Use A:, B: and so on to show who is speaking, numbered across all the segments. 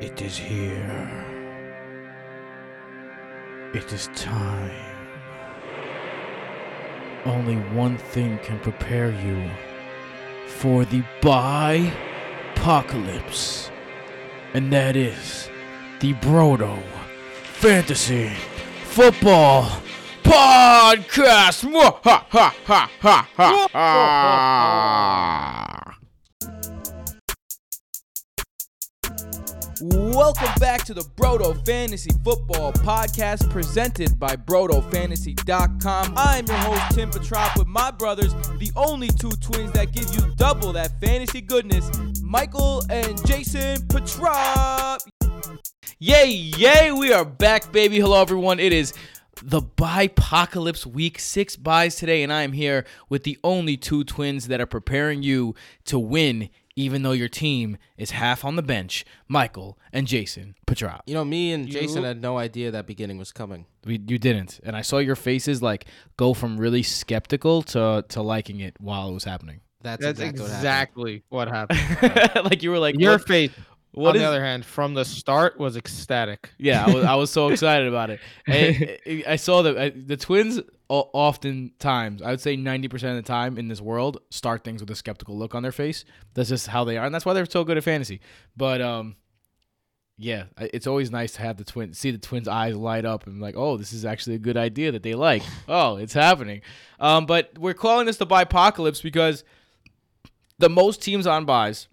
A: It is here. It is time. Only one thing can prepare you for the bye apocalypse, and that is the Brodo Fantasy Football Podcast.
B: Welcome back to the Brodo Fantasy Football Podcast presented by BrodoFantasy.com. I'm your host, Tim Petrop, with my brothers, the only two twins that give you double that fantasy goodness, Michael and Jason Petrop. Yay, yay, we are back, baby. Hello, everyone. It is the Bipocalypse Week 6 buys today, and I am here with the only two twins that are preparing you to win even though your team is half on the bench, Michael and Jason Petrop.
C: You know, me and Jason had no idea that beginning was coming.
B: We, you didn't, and I saw your faces like go from really skeptical to to liking it while it was happening.
C: That's,
D: That's
C: exactly, what happened.
D: exactly what happened.
B: like you were like
D: Your
B: what,
D: face,
B: what
D: on
B: is-
D: the other hand, from the start was ecstatic.
B: Yeah, I was, I was so excited about it. And eh, I saw that I- eh, the twins o- oftentimes, I would say 90% of the time in this world, start things with a skeptical look on their face. That's just how they are. And that's why they're so good at fantasy. But, um, yeah, it's always nice to have the twin, see the twins' eyes light up and like, oh, this is actually a good idea that they like. oh, it's happening. Um, but we're calling this the bipocalypse because the most teams on buys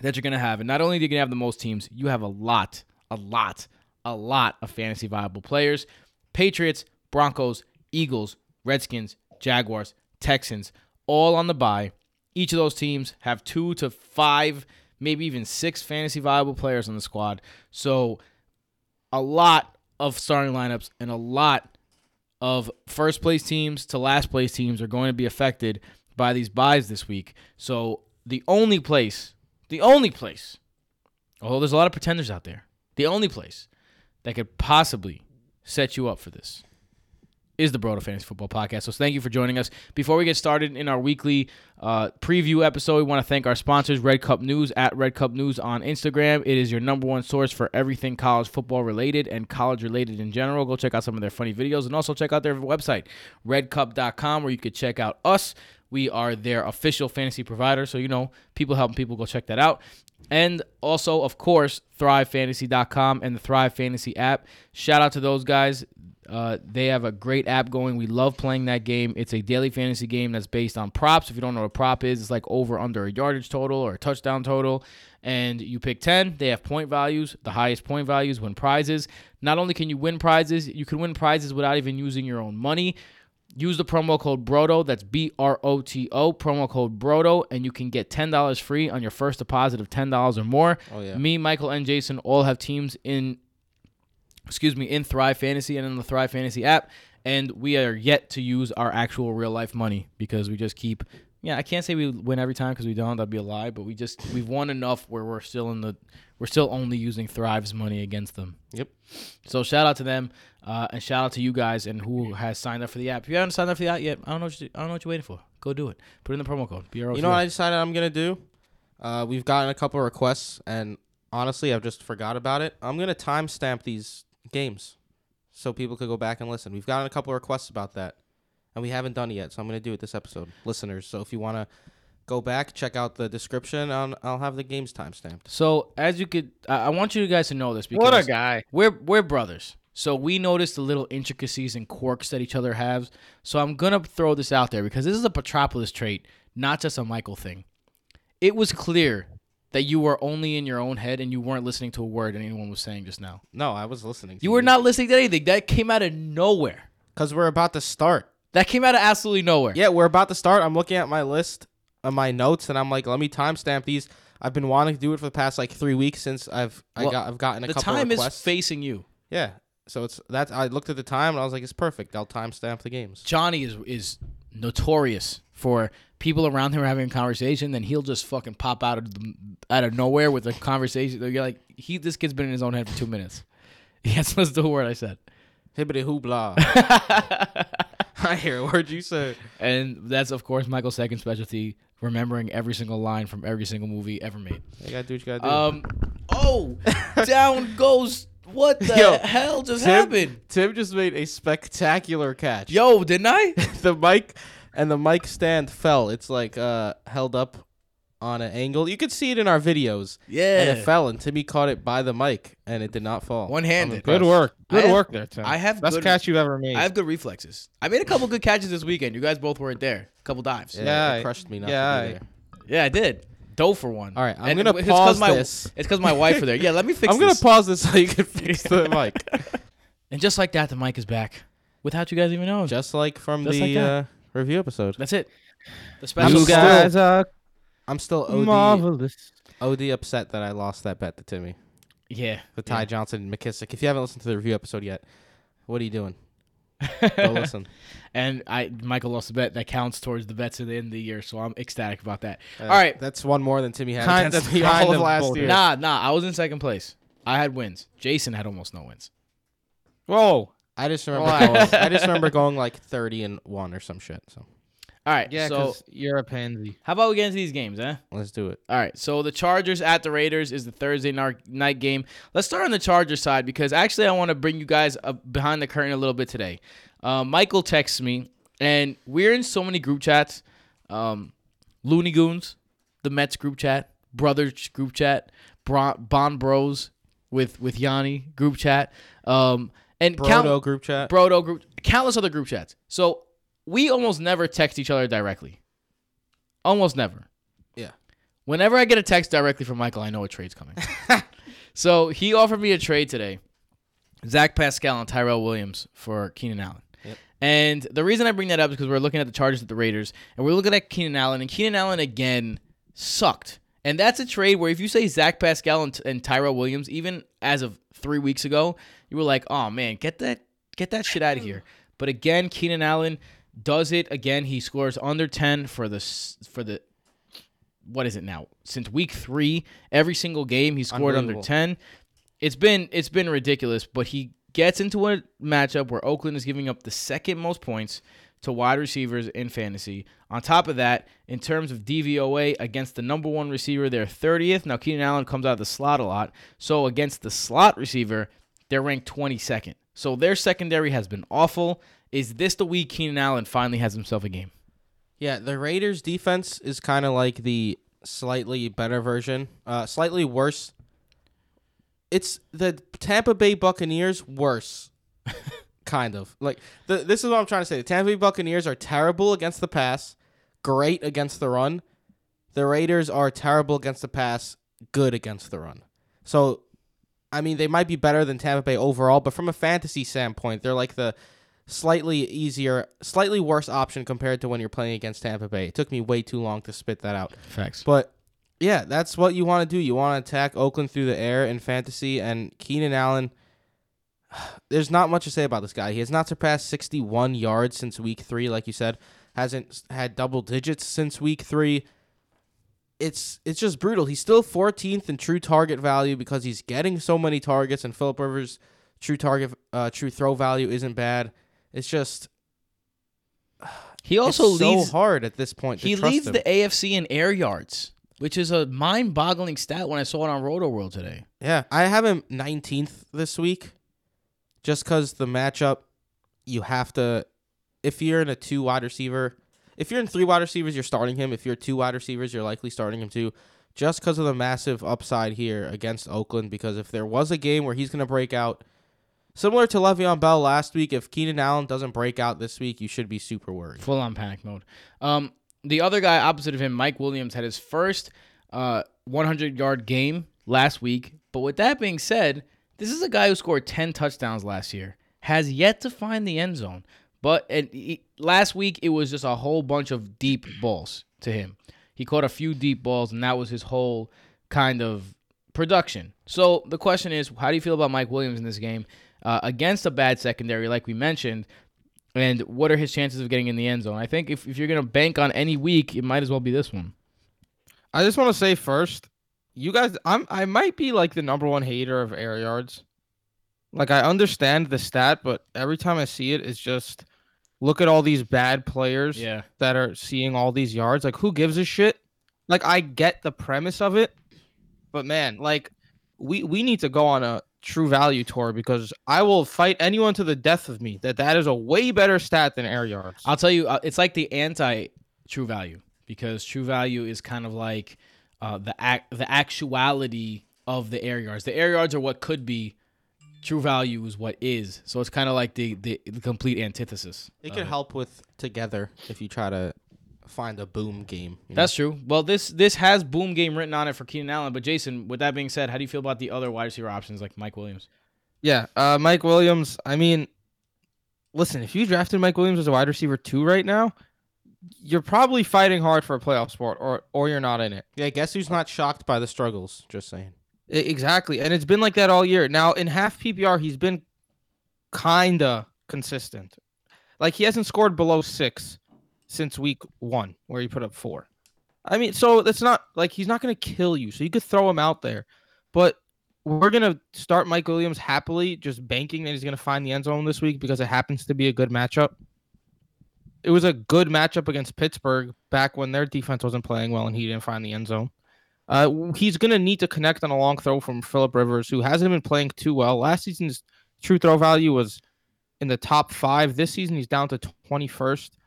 B: that you're gonna have, and not only are you gonna have the most teams, you have a lot, a lot, a lot of fantasy viable players. Patriots, Broncos, Eagles, Redskins, Jaguars, Texans, all on the bye. Each of those teams have two to five, maybe even six fantasy viable players on the squad. So a lot of starting lineups and a lot of first place teams to last place teams are going to be affected by these buys this week. So the only place, the only place, although there's a lot of pretenders out there, the only place that could possibly set you up for this is the Brodo Fantasy Football Podcast. So thank you for joining us. Before we get started in our weekly uh, preview episode, we want to thank our sponsors, Red Cup News at Red Cup News on Instagram. It is your number one source for everything college football related and college related in general. Go check out some of their funny videos and also check out their website, redcup.com, where you could check out us. We are their official fantasy provider. So, you know, people helping people, go check that out. And also, of course, thrivefantasy.com and the Thrive Fantasy app. Shout out to those guys. Uh, they have a great app going. We love playing that game. It's a daily fantasy game that's based on props. If you don't know what a prop is, it's like over under a yardage total or a touchdown total. And you pick 10. They have point values. The highest point values win prizes. Not only can you win prizes, you can win prizes without even using your own money. Use the promo code BROTO, that's B R O T O, promo code BROTO, and you can get $10 free on your first deposit of $10 or more.
C: Oh, yeah.
B: Me, Michael, and Jason all have teams in, excuse me, in Thrive Fantasy and in the Thrive Fantasy app, and we are yet to use our actual real life money because we just keep, yeah, I can't say we win every time because we don't, that'd be a lie, but we just, we've won enough where we're still in the, we're still only using Thrive's money against them.
C: Yep.
B: So shout out to them, uh, and shout out to you guys and who has signed up for the app. If you haven't signed up for the app yet, I don't know what you, I don't know what you're waiting for. Go do it. Put in the promo code. BRO.
C: You know what I decided I'm gonna do? Uh, we've gotten a couple requests, and honestly, I've just forgot about it. I'm gonna timestamp these games so people could go back and listen. We've gotten a couple of requests about that, and we haven't done it yet. So I'm gonna do it this episode, listeners. So if you wanna go back, check out the description. I'll, I'll have the games timestamped.
B: So as you could, I, I want you guys to know this because
D: What a guy!
B: we're we're brothers. So we notice the little intricacies and quirks that each other has. So I'm gonna throw this out there because this is a Petropolis trait, not just a Michael thing. It was clear that you were only in your own head and you weren't listening to a word anyone was saying just now.
C: No, I was listening. To
B: You were not listening to anything. That came out of nowhere.
C: because we're about to start.
B: That came out of absolutely nowhere.
C: Yeah, we're about to start. I'm looking at my list of my notes, and I'm like, let me timestamp these. I've been wanting to do it for the past like three weeks since I've I got I've gotten a
B: the
C: couple
B: time is facing you.
C: yeah, so it's that's I looked at the time and I was like, it's perfect. I'll timestamp the games.
B: Johnny is is notorious for people around him are having a conversation, then he'll just fucking pop out of the, out of nowhere with a conversation. You're like, he this kid's been in his own head for two minutes. Yes, that's the word I said.
C: Hibbity hoopla. I hear a word you said.
B: And that's of course Michael's second specialty, remembering every single line from every single movie ever made.
C: You gotta do what you gotta do.
B: Um. Whoa! Down goes. What the
C: Yo,
B: hell just
C: Tim-
B: happened?
C: Tim just made a spectacular catch.
B: Yo, didn't I?
C: the mic and the mic stand fell. It's like uh held up on an angle. You could see it in our videos. Yeah. And
B: Yeah.
C: it fell and Timmy caught it by the mic and it did not fall.
B: One-handed.
C: I'm
D: Good
C: impressed.
D: work. Good
B: have-
D: work there, Tim.
B: I have
D: best
B: good-
D: catch you've ever made.
B: I have good reflexes. I made a couple good catches this weekend. You guys both weren't there. A couple dives.
C: Yeah,
D: Yeah,
C: it crushed me not
D: yeah,
C: to be
D: I-
C: there.
B: Yeah, I did. Dove for one.
C: All right, I'm
B: And
C: gonna
B: it's 'cause
C: pause
B: my,
C: this.
B: It's because my wife were there. Yeah, let me fix it.
C: I'm gonna pause this so you can fix the mic.
B: and just like that, the mic is back. Without you guys even knowing.
C: Just like from
B: Just
C: the
B: like
C: uh, review episode.
B: That's it. The
C: I'm
B: special
C: still-
D: you guys are
C: I'm still OD,
D: marvelous.
C: OD upset that I lost that bet to Timmy.
B: Yeah.
C: The Ty
B: Yeah.
C: Johnson and McKissic. If you haven't listened to the review episode yet, what are you doing? Go listen.
B: And I Michael lost a bet that counts towards the bets at the end of the year, so I'm ecstatic about that.
C: Uh,
B: All right.
C: That's one more than Timmy had
D: Kind-
C: against
D: that's
C: me
D: kind
C: all of
D: of
C: last
D: bullshit.
C: year.
B: Nah, nah, I was in second place. I had wins. Jason had almost no wins.
D: Whoa.
C: I just remember
D: Relax.
C: going, I just remember going like 30 and 1 or some shit. So,
B: All right.
D: Yeah,
B: so
D: you're a pansy.
B: how about we get into these games, eh?
C: let's do it.
B: All right, so the Chargers at the Raiders is the Thursday nar- night game. Let's start on the Chargers side because actually I want to bring you guys uh, behind the curtain a little bit today. Uh, Michael texts me, and we're in so many group chats. Um, Looney Goons, the Mets group chat, Brothers group chat, Bron- Bond Bros with with Yanni group chat, um, and count-
C: Brodo group chat.
B: Brodo group, countless other group chats. So we almost never text each other directly. Almost never.
C: Yeah.
B: Whenever I get a text directly from Michael, I know a trade's coming. so he offered me a trade today. Zach Pascal and Tyrell Williams for Keenan Allen.
C: Yep.
B: And the reason I bring that up is because we're looking at the Chargers at the Raiders, and we're looking at Keenan Allen, and Keenan Allen again sucked. And that's a trade where if you say Zach Pascal and, and Tyrell Williams, even as of three weeks ago, you were like, "Oh man, get that get that shit out of here." But again, Keenan Allen does it again. He scores under ten for the for the what is it now? Since week three, every single game he scored under ten. It's been it's been ridiculous, but he gets into a matchup where Oakland is giving up the second most points to wide receivers in fantasy. On top of that, in terms of DVOA against the number one receiver, they're 30th. Now Keenan Allen comes out of the slot a lot, so against the slot receiver, they're ranked 22nd. So their secondary has been awful. Is this the week Keenan Allen finally has himself a game?
C: Yeah, the Raiders defense is kind of like the slightly better version, uh, slightly worse. It's the Tampa Bay Buccaneers worse, kind of like the. This is what I'm trying to say. The Tampa Bay Buccaneers are terrible against the pass, great against the run. The Raiders are terrible against the pass, good against the run. So, I mean, they might be better than Tampa Bay overall, but from a fantasy standpoint, they're like the slightly easier, slightly worse option compared to when you're playing against Tampa Bay. It took me way too long to spit that out.
B: Facts.
C: But yeah, that's what you want to do. You want to attack Oakland through the air in fantasy, and Keenan Allen. There's not much to say about this guy. He has not surpassed 61 yards since week three, like you said. Hasn't had double digits since week three. It's it's just brutal. He's still 14th in true target value because he's getting so many targets, and Philip Rivers' true target, uh, true throw value isn't bad. It's just
B: He also
C: it's so
B: leads
C: hard at this point.
B: He leads
C: him.
B: the AFC in air yards, which is a mind-boggling stat when I saw it on Roto World today.
C: Yeah, I have him 19th this week just because the matchup, you have to, if you're in a two wide receiver, if you're in three wide receivers, you're starting him. If you're two wide receivers, you're likely starting him too, just because of the massive upside here against Oakland. Because if there was a game where he's going to break out, similar to Le'Veon Bell last week, if Keenan Allen doesn't break out this week, you should be super worried.
B: Full on panic mode. Um, the other guy opposite of him, Mike Williams, had his first uh 100 yard game last week. But with that being said, this is a guy who scored 10 touchdowns last year, has yet to find the end zone. But it, he- last week it was just a whole bunch of deep balls to him. He caught a few deep balls, and that was his whole kind of production. So the question is, how do you feel about Mike Williams in this game uh, against a bad secondary, like we mentioned? And what are his chances of getting in the end zone? I think if, if you're going to bank on any week, it might as well be this one.
D: I just want to say first, you guys, I'm I might be like the number one hater of air yards. Like I understand the stat, but every time I see it, it's just look at all these bad players
B: Yeah.
D: that are seeing all these yards. Like who gives a shit? Like I get the premise of it, but man, like we we need to go on a true value tour because I will fight anyone to the death of me that that is a way better stat than air yards.
B: I'll tell you, uh, it's like the anti true value because true value is kind of like uh, the act, the actuality of the air yards. The air yards are what could be. True value is what is. So it's kind of like the, the the complete antithesis.
C: It could help with together if you try to find a boom game. you know?
B: That's true. Well, this this has boom game written on it for Keenan Allen. But Jason, with that being said, how do you feel about the other wide receiver options like Mike Williams?
D: Yeah, uh, Mike Williams. I mean, listen, if you drafted Mike Williams as a wide receiver two right now, you're probably fighting hard for a playoff spot, or or you're not in it.
C: yeah. Guess who's not shocked by the struggles? Just saying.
D: Exactly, and it's been like that all year. Now in half PPR, he's been kinda consistent. Like he hasn't scored below six since week one, where he put up four. I mean, so that's not like he's not gonna kill you. So you could throw him out there, but we're gonna start Mike Williams happily, just banking that he's gonna find the end zone this week because it happens to be a good matchup. It was a good matchup against Pittsburgh back when their defense wasn't playing well and he didn't find the end zone. Uh, he's gonna need to connect on a long throw from Philip Rivers, who hasn't been playing too well. Last season's true throw value was in the top five. This season he's down to twenty first.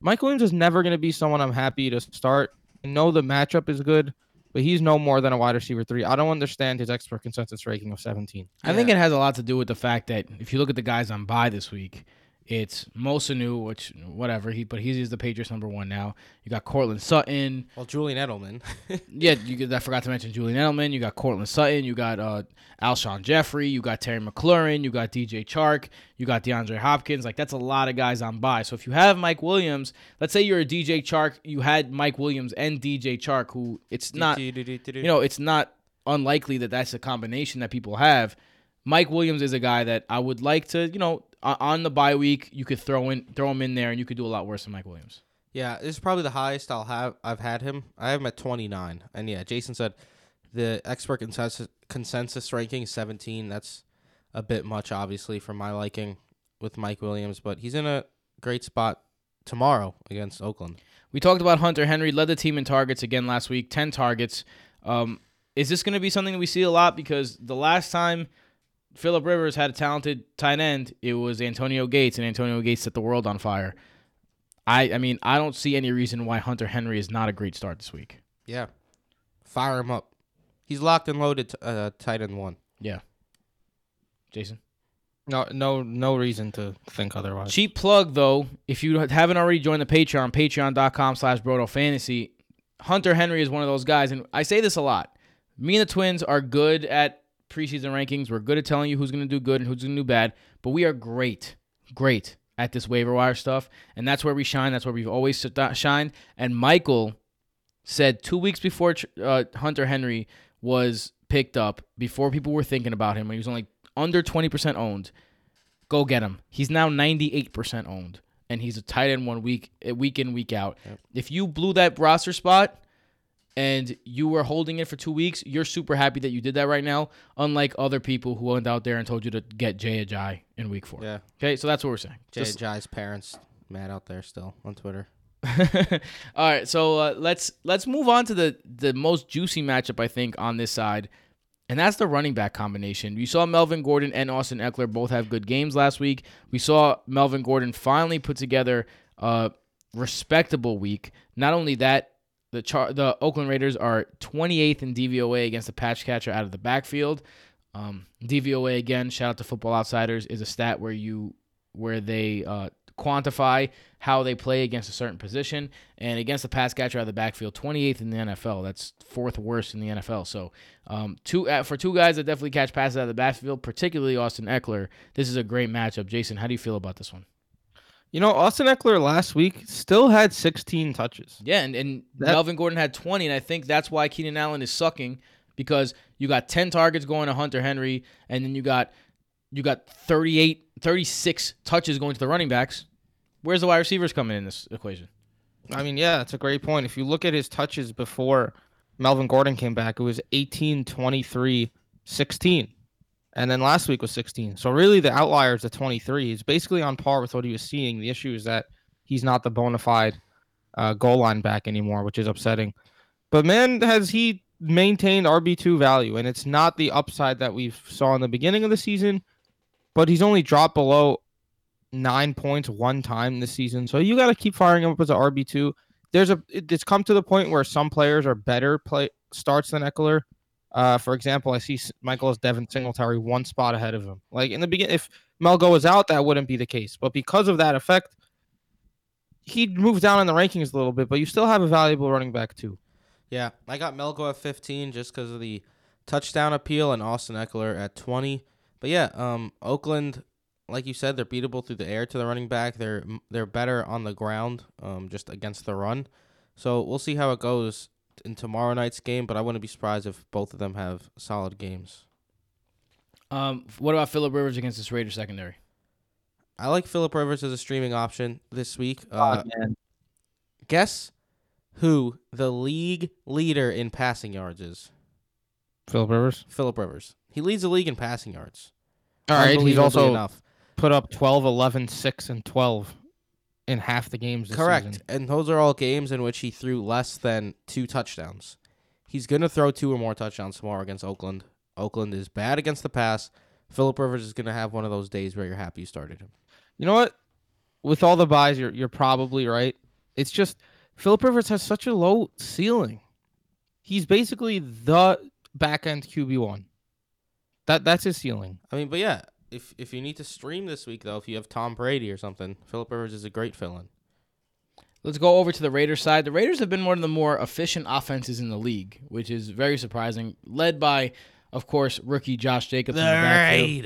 D: Mike Williams is never gonna be someone I'm happy to start. I know the matchup is good, but he's no more than a wide receiver three. I don't understand his expert consensus ranking of 17.
B: I think it has a lot to do with the fact that if you look at the guys on bye this week, it's Mo Sanu, which whatever he, but he's the Patriots number one now. You got Courtland Sutton.
C: Well, Julian Edelman.
B: Yeah, you I forgot to mention Julian Edelman. You got Courtland Sutton. You got uh, Alshon Jeffery. You got Terry McLaurin. You got DJ Chark. You got DeAndre Hopkins. Like that's a lot of guys on bye. So if you have Mike Williams, let's say you're a DJ Chark, you had Mike Williams and DJ Chark, who it's not you know, it's not unlikely that that's a combination that people have. Mike Williams is a guy that I would like to, you know, on the bye week, you could throw in throw him in there and you could do a lot worse than Mike Williams.
C: Yeah, this is probably the highest I'll have. I've had him. I have him at 29. And yeah, Jason said the expert consensus consensus ranking is 17. That's a bit much, obviously, for my liking with Mike Williams, but he's in a great spot tomorrow against Oakland.
B: We talked about Hunter Henry led the team in targets again last week, 10 targets. Um, is this going to be something that we see a lot because the last time Philip Rivers had a talented tight end, it was Antonio Gates and Antonio Gates set the world on fire. I I mean, I don't see any reason why Hunter Henry is not a great start this week.
C: Yeah. Fire him up. He's locked and loaded, t- uh, tight end one. Yeah.
B: Jason.
D: No, no, no reason to think otherwise.
B: Cheap plug though, if you haven't already joined the Patreon, patreon.com slash Brodo Fantasy, Hunter Henry is one of those guys, and I say this a lot. Me and the twins are good at preseason rankings. We're good at telling you who's gonna do good and who's gonna do bad, but we are great, great at this waiver wire stuff, and that's where we shine. That's where we've always st- shined. And Michael said two weeks before uh, Hunter Henry was picked up, before people were thinking about him, when he was only under 20% owned, go get him. He's now 98% owned, and he's a tight end one week, uh, week in, week out.
C: Yep.
B: If you blew that roster spot and you were holding it for two weeks, you're super happy that you did that right now, unlike other people who went out there and told you to get Jay Ajayi in week four.
C: Yeah.
B: Okay, so that's what we're saying.
C: Jay
B: Just-
C: Jai's parents mad out there still on Twitter.
B: All right, so uh, let's let's move on to the the most juicy matchup I think on this side, and that's the running back combination. You saw Melvin Gordon and Austin Ekeler both have good games last week. We saw Melvin Gordon finally put together a respectable week. Not only that, the char- the Oakland Raiders are 28th in DVOA against the pass catcher out of the backfield. Um, DVOA again, shout out to Football Outsiders, is a stat where you where they uh, quantify how they play against a certain position. And against the pass catcher out of the backfield 28th in the NFL that's fourth worst in the NFL so um, two uh, for two guys that definitely catch passes out of the backfield particularly Austin Ekeler this is a great matchup. Jason how do you feel about this one
D: you know, Austin Ekeler last week still had 16 touches.
B: yeah and, and
D: That-
B: Melvin Gordon had 20 and I think that's why Keenan Allen is sucking because you got 10 targets going to Hunter Henry and then you got you got 38 36 touches going to the running backs where's the wide receivers coming in this equation
D: I mean, yeah, that's a great point. If you look at his touches before Melvin Gordon came back, it was 18, 23, 16. And then last week was 16. So really the outlier is the 23. He's basically on par with what he was seeing. The issue is that he's not the bona fide uh, goal line back anymore, which is upsetting. But man, has he maintained RB two value, and it's not the upside that we saw in the beginning of the season. But he's only dropped below nine points one time this season, so you got to keep firing him up as an RB two. There's a it's come to the point where some players are better play starts than Ekeler. Uh, for example, I see S- Michael as Devin Singletary one spot ahead of him. Like in the beginning, if Melgo was out, that wouldn't be the case. But because of that effect, he'd move down in the rankings a little bit. But you still have a valuable running back too.
C: Yeah, I got Melgo at 15 just because of the touchdown appeal and Austin Ekeler at 20. But yeah, um, Oakland, like you said, they're beatable through the air to the running back. They're they're better on the ground, um, just against the run. So we'll see how it goes in tomorrow night's game. But I wouldn't be surprised if both of them have solid games.
B: Um, what about Philip Rivers against this Raiders secondary?
C: I like Philip Rivers as a streaming option this week. Uh,
D: man.
C: guess who the league leader in passing yards is?
D: Philip Rivers.
C: Philip Rivers. He leads the league in passing yards.
D: All right, he's also
C: enough.
D: put up 12, 11, 6, and 12 in half the games this
C: Correct.
D: season.
C: And those are all games in which he threw less than two touchdowns. He's going to throw two or more touchdowns tomorrow against Oakland. Oakland is bad against the pass. Philip Rivers is going to have one of those days where you're happy you started him.
D: You know what? With all the buys, you're you're probably right. It's just Philip Rivers has such a low ceiling. He's basically the back end QB one. That that's his ceiling.
C: I mean, but yeah, if if you need to stream this week though, if you have Tom Brady or something, Philip Rivers is a great fill-in.
B: Let's go over to the Raiders side. The Raiders have been one of the more efficient offenses in the league, which is very surprising, led by, of course, rookie Josh Jacobs. in the backfield.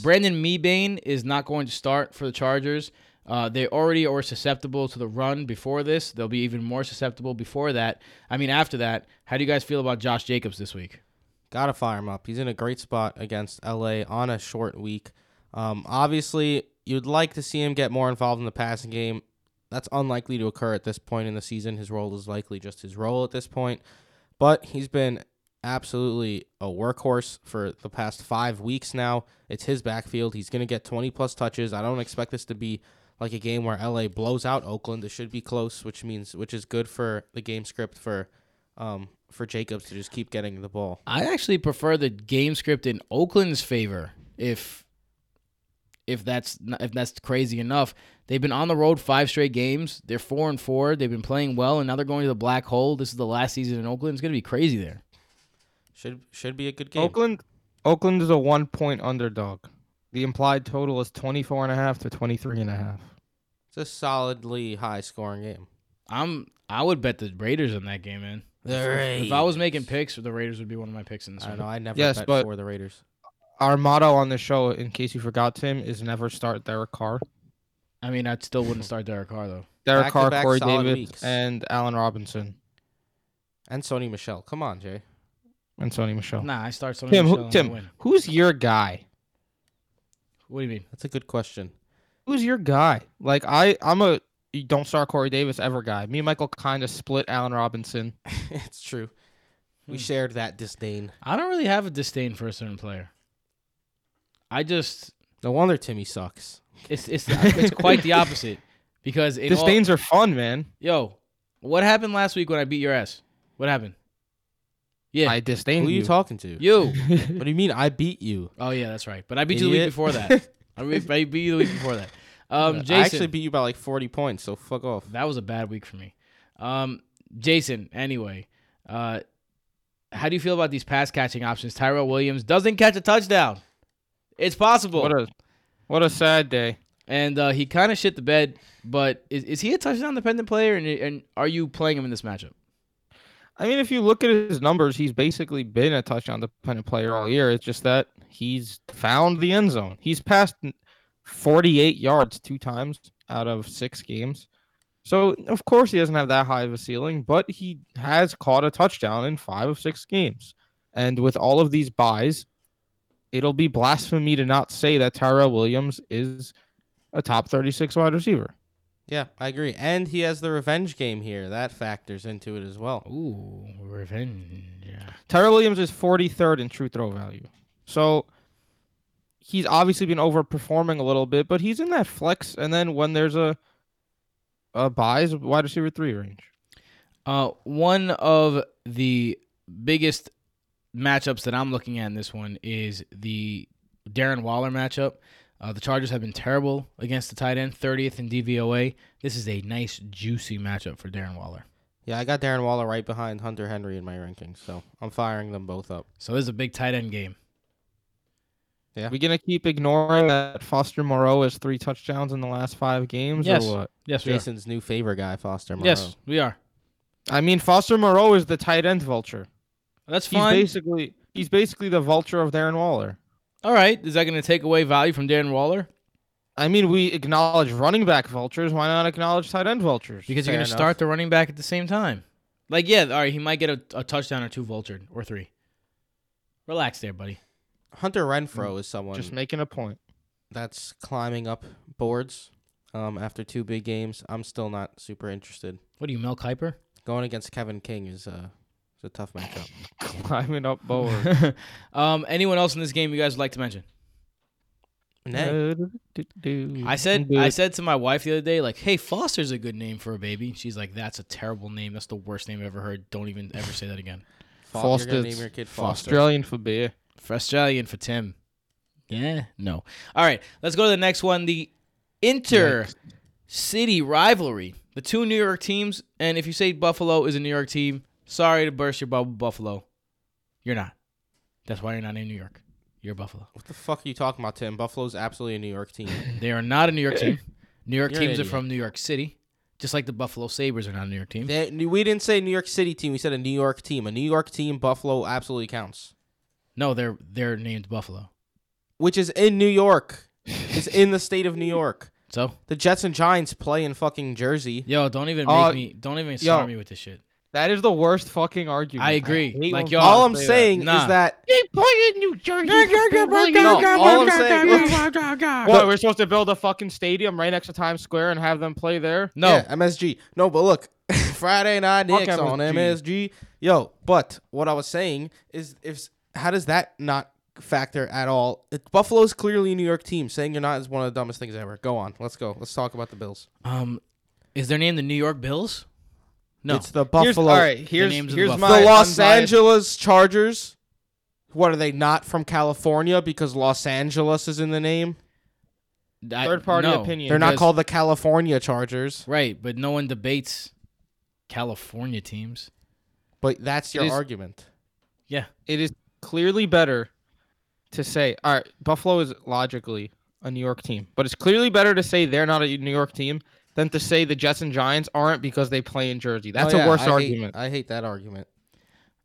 B: Brandon Mebane is not going to start for the Chargers. Uh, they already are susceptible to the run before this. They'll be even more susceptible before that. I mean, after that, how do you guys feel about Josh Jacobs this week?
C: Gotta fire him up. He's in a great spot against LA on a short week. Um, obviously, you'd like to see him get more involved in the passing game. That's unlikely to occur at this point in the season. His role is likely just his role at this point. But he's been absolutely a workhorse for the past five weeks now. It's his backfield. He's going to get 20 plus touches. I don't expect this to be like a game where LA blows out Oakland. It should be close, which means which is good for the game script for um for Jacobs to just keep getting the ball.
B: I actually prefer the game script in Oakland's favor. If if that's not, if that's crazy enough, they've been on the road five straight games. They're four and four. They've been playing well, and now they're going to the black hole. This is the last season in Oakland. It's gonna be crazy there.
C: Should should be a good game.
D: Oakland Oakland is a one point underdog. The implied total is 24 and a half to 23 and a half.
C: It's a solidly high scoring game.
B: I'm I would bet the Raiders in that game, man.
C: The
B: If I was making picks, the Raiders would be one of my picks in this
C: I don't
B: one.
C: know. I never
D: Yes,
C: bet
D: but-
C: for the Raiders.
D: Our motto on the show, in case you forgot, Tim, is never start Derek Carr.
B: I mean, I still wouldn't start Derek Carr though.
D: Derek Carr,
C: Back-to-back
D: Corey
C: solid
D: Davis,
C: weeks.
D: and Allen Robinson
C: And Sony Michel. Come on, Jay.
D: and Sony Michel.
B: Nah, I start Sony
D: Tim,
B: Michel
D: who,
B: and
D: Tim,
B: win.
D: who's your guy?
B: What do you mean?
C: That's a good question.
D: Who's your guy? Like I, I'm a you don't start Corey Davis ever guy. Me and Michael kind of split Allen Robinson.
C: it's true. We
B: Hmm.
C: shared that disdain.
B: I don't really have a disdain for a certain player. I just
C: No wonder Timmy sucks.
B: it's it's it's quite the opposite because in all,
D: Disdains are fun, man.
B: yo, what happened last week when I beat your ass? What happened? Yeah,
D: I disdain
C: Who are you
D: you.
C: talking to?
B: you.
C: What do you mean? I beat you.
B: Oh yeah, that's right. But I beat you the week before that. I beat you the week before that. Um, Jason,
C: I actually beat you by like 40 points, so fuck off.
B: that was a bad week for me. Um, Jason, anyway, uh, how do you feel about these pass catching options? Tyrell Williams doesn't catch a touchdown. It's possible.
D: what a what a sad day.
B: and uh, he kind of shit the bed. But is, is he a touchdown dependent player? And, and are you playing him in this matchup?
D: I mean, if you look at his numbers, he's basically been a touchdown dependent player all year. It's just that he's found the end zone. He's passed 48 yards two times out of six games. So, of course, he doesn't have that high of a ceiling, but he has caught a touchdown in five of six games. And with all of these buys, it'll be blasphemy to not say that Tyrell Williams is a top 36 wide receiver.
C: Yeah, I agree. And he has the revenge game here. That factors into it as well.
B: Ooh, revenge.
D: Tyrell Williams is 43rd in true throw value. So he's obviously been overperforming a little bit, but he's in that flex. And then when there's a a buys wide receiver three range.
B: Uh, one of the biggest matchups that I'm looking at in this one is the Darren Waller matchup. Uh, the Chargers have been terrible against the tight end, 30th in DVOA. This is a nice, juicy matchup for Darren Waller.
C: Yeah, I got Darren Waller right behind Hunter Henry in my rankings, so I'm firing them both up.
B: So this is a big tight end game.
C: Yeah.
D: We gonna keep ignoring that Foster Moreau has three touchdowns in the last five games,
B: Yes.
D: or what?
B: Yes, we.
C: Jason's new favorite guy, Foster Moreau.
B: Yes, we are.
D: I mean, Foster Moreau is the tight end vulture.
B: That's fine.
D: He's basically he's basically the vulture of Darren Waller.
B: All right. Is that going to take away value from Darren Waller?
D: I mean, we acknowledge running back vultures. Why not acknowledge tight end vultures?
B: Because you're going to
C: enough.
B: start the running back at the same time. Like, yeah, all right, he might get a, a touchdown or two vultured or three. Relax there, buddy.
C: Hunter Renfrow is someone
D: just making a point.
C: that's climbing up boards um, after two big games. I'm still not super interested.
B: What are you, Mel Kiper?
C: Going against Kevin King is, uh, is a tough matchup.
D: Climbing up board.
B: um, anyone else in this game you guys would like to mention?
C: Nay.
B: I said I said to my wife the other day, like, "Hey, Foster's a good name for a baby." She's like, "That's a terrible name. That's the worst name I've ever heard. Don't even ever say that again."
C: Fo- you're name your kid Foster.
D: Australian for beer.
B: For Australian for Tim. Yeah, no. All right, let's go to the next one. The inter city rivalry. The two New York teams, and if you say Buffalo is a New York team, sorry to burst your bubble, Buffalo. You're not. That's why you're not in New York. You're Buffalo.
C: What the fuck are you talking about, Tim? Buffalo's absolutely a New York team.
B: They are not a New York team. New York
C: You're
B: teams are from New York City, just like the Buffalo Sabres are not a New York team.
C: They, we didn't say New York City team. We said a New York team. A New York team, Buffalo absolutely counts.
B: No, they're they're named Buffalo.
C: Which is in New York. is in the state of New York.
B: So,
C: The Jets and Giants play in fucking Jersey.
B: yo, don't even make
D: Uh,
B: me don't even
D: yo.
B: start me with this shit.
D: That is the worst fucking argument.
B: I agree.
D: hate
B: Like,
D: when
B: yo,
C: all I'm
D: say that.
C: saying
B: Nah.
C: is that
D: They play in New Jersey.
C: No, all I'm saying
D: What, we're supposed to build a fucking stadium right next to Times Square and have them play there?
B: No,
C: Yeah, MSG. No, but look, Friday night Knicks on
D: MSG.
C: MSG. Yo, but what I was saying is, if how does that not factor at all? It, Buffalo's clearly a New York team. Saying you're not is one of the dumbest things ever. Go on, let's go. Let's talk about the Bills.
B: um, is their name the New York Bills? No,
C: it's the
D: Here's,
C: Buffalo,
D: all right, here's,
B: names of the
D: here's
B: Buffalo.
D: my
C: the Los
D: unbiased-
C: Angeles Chargers. What are they not from California because Los Angeles is in the name?
B: I-
D: Third party
B: no,
D: opinion.
C: They're not called the California Chargers,
B: right, but no one debates California teams.
C: but that's your
D: is-
C: argument.
B: Yeah,
D: It is clearly better to say, all right, Buffalo is logically a New York team, but it's clearly better to say they're not a New York team than to say the Jets and Giants aren't because they play in Jersey. That's
C: Oh,
D: a worse
C: I hate-
D: argument.
C: I hate that argument.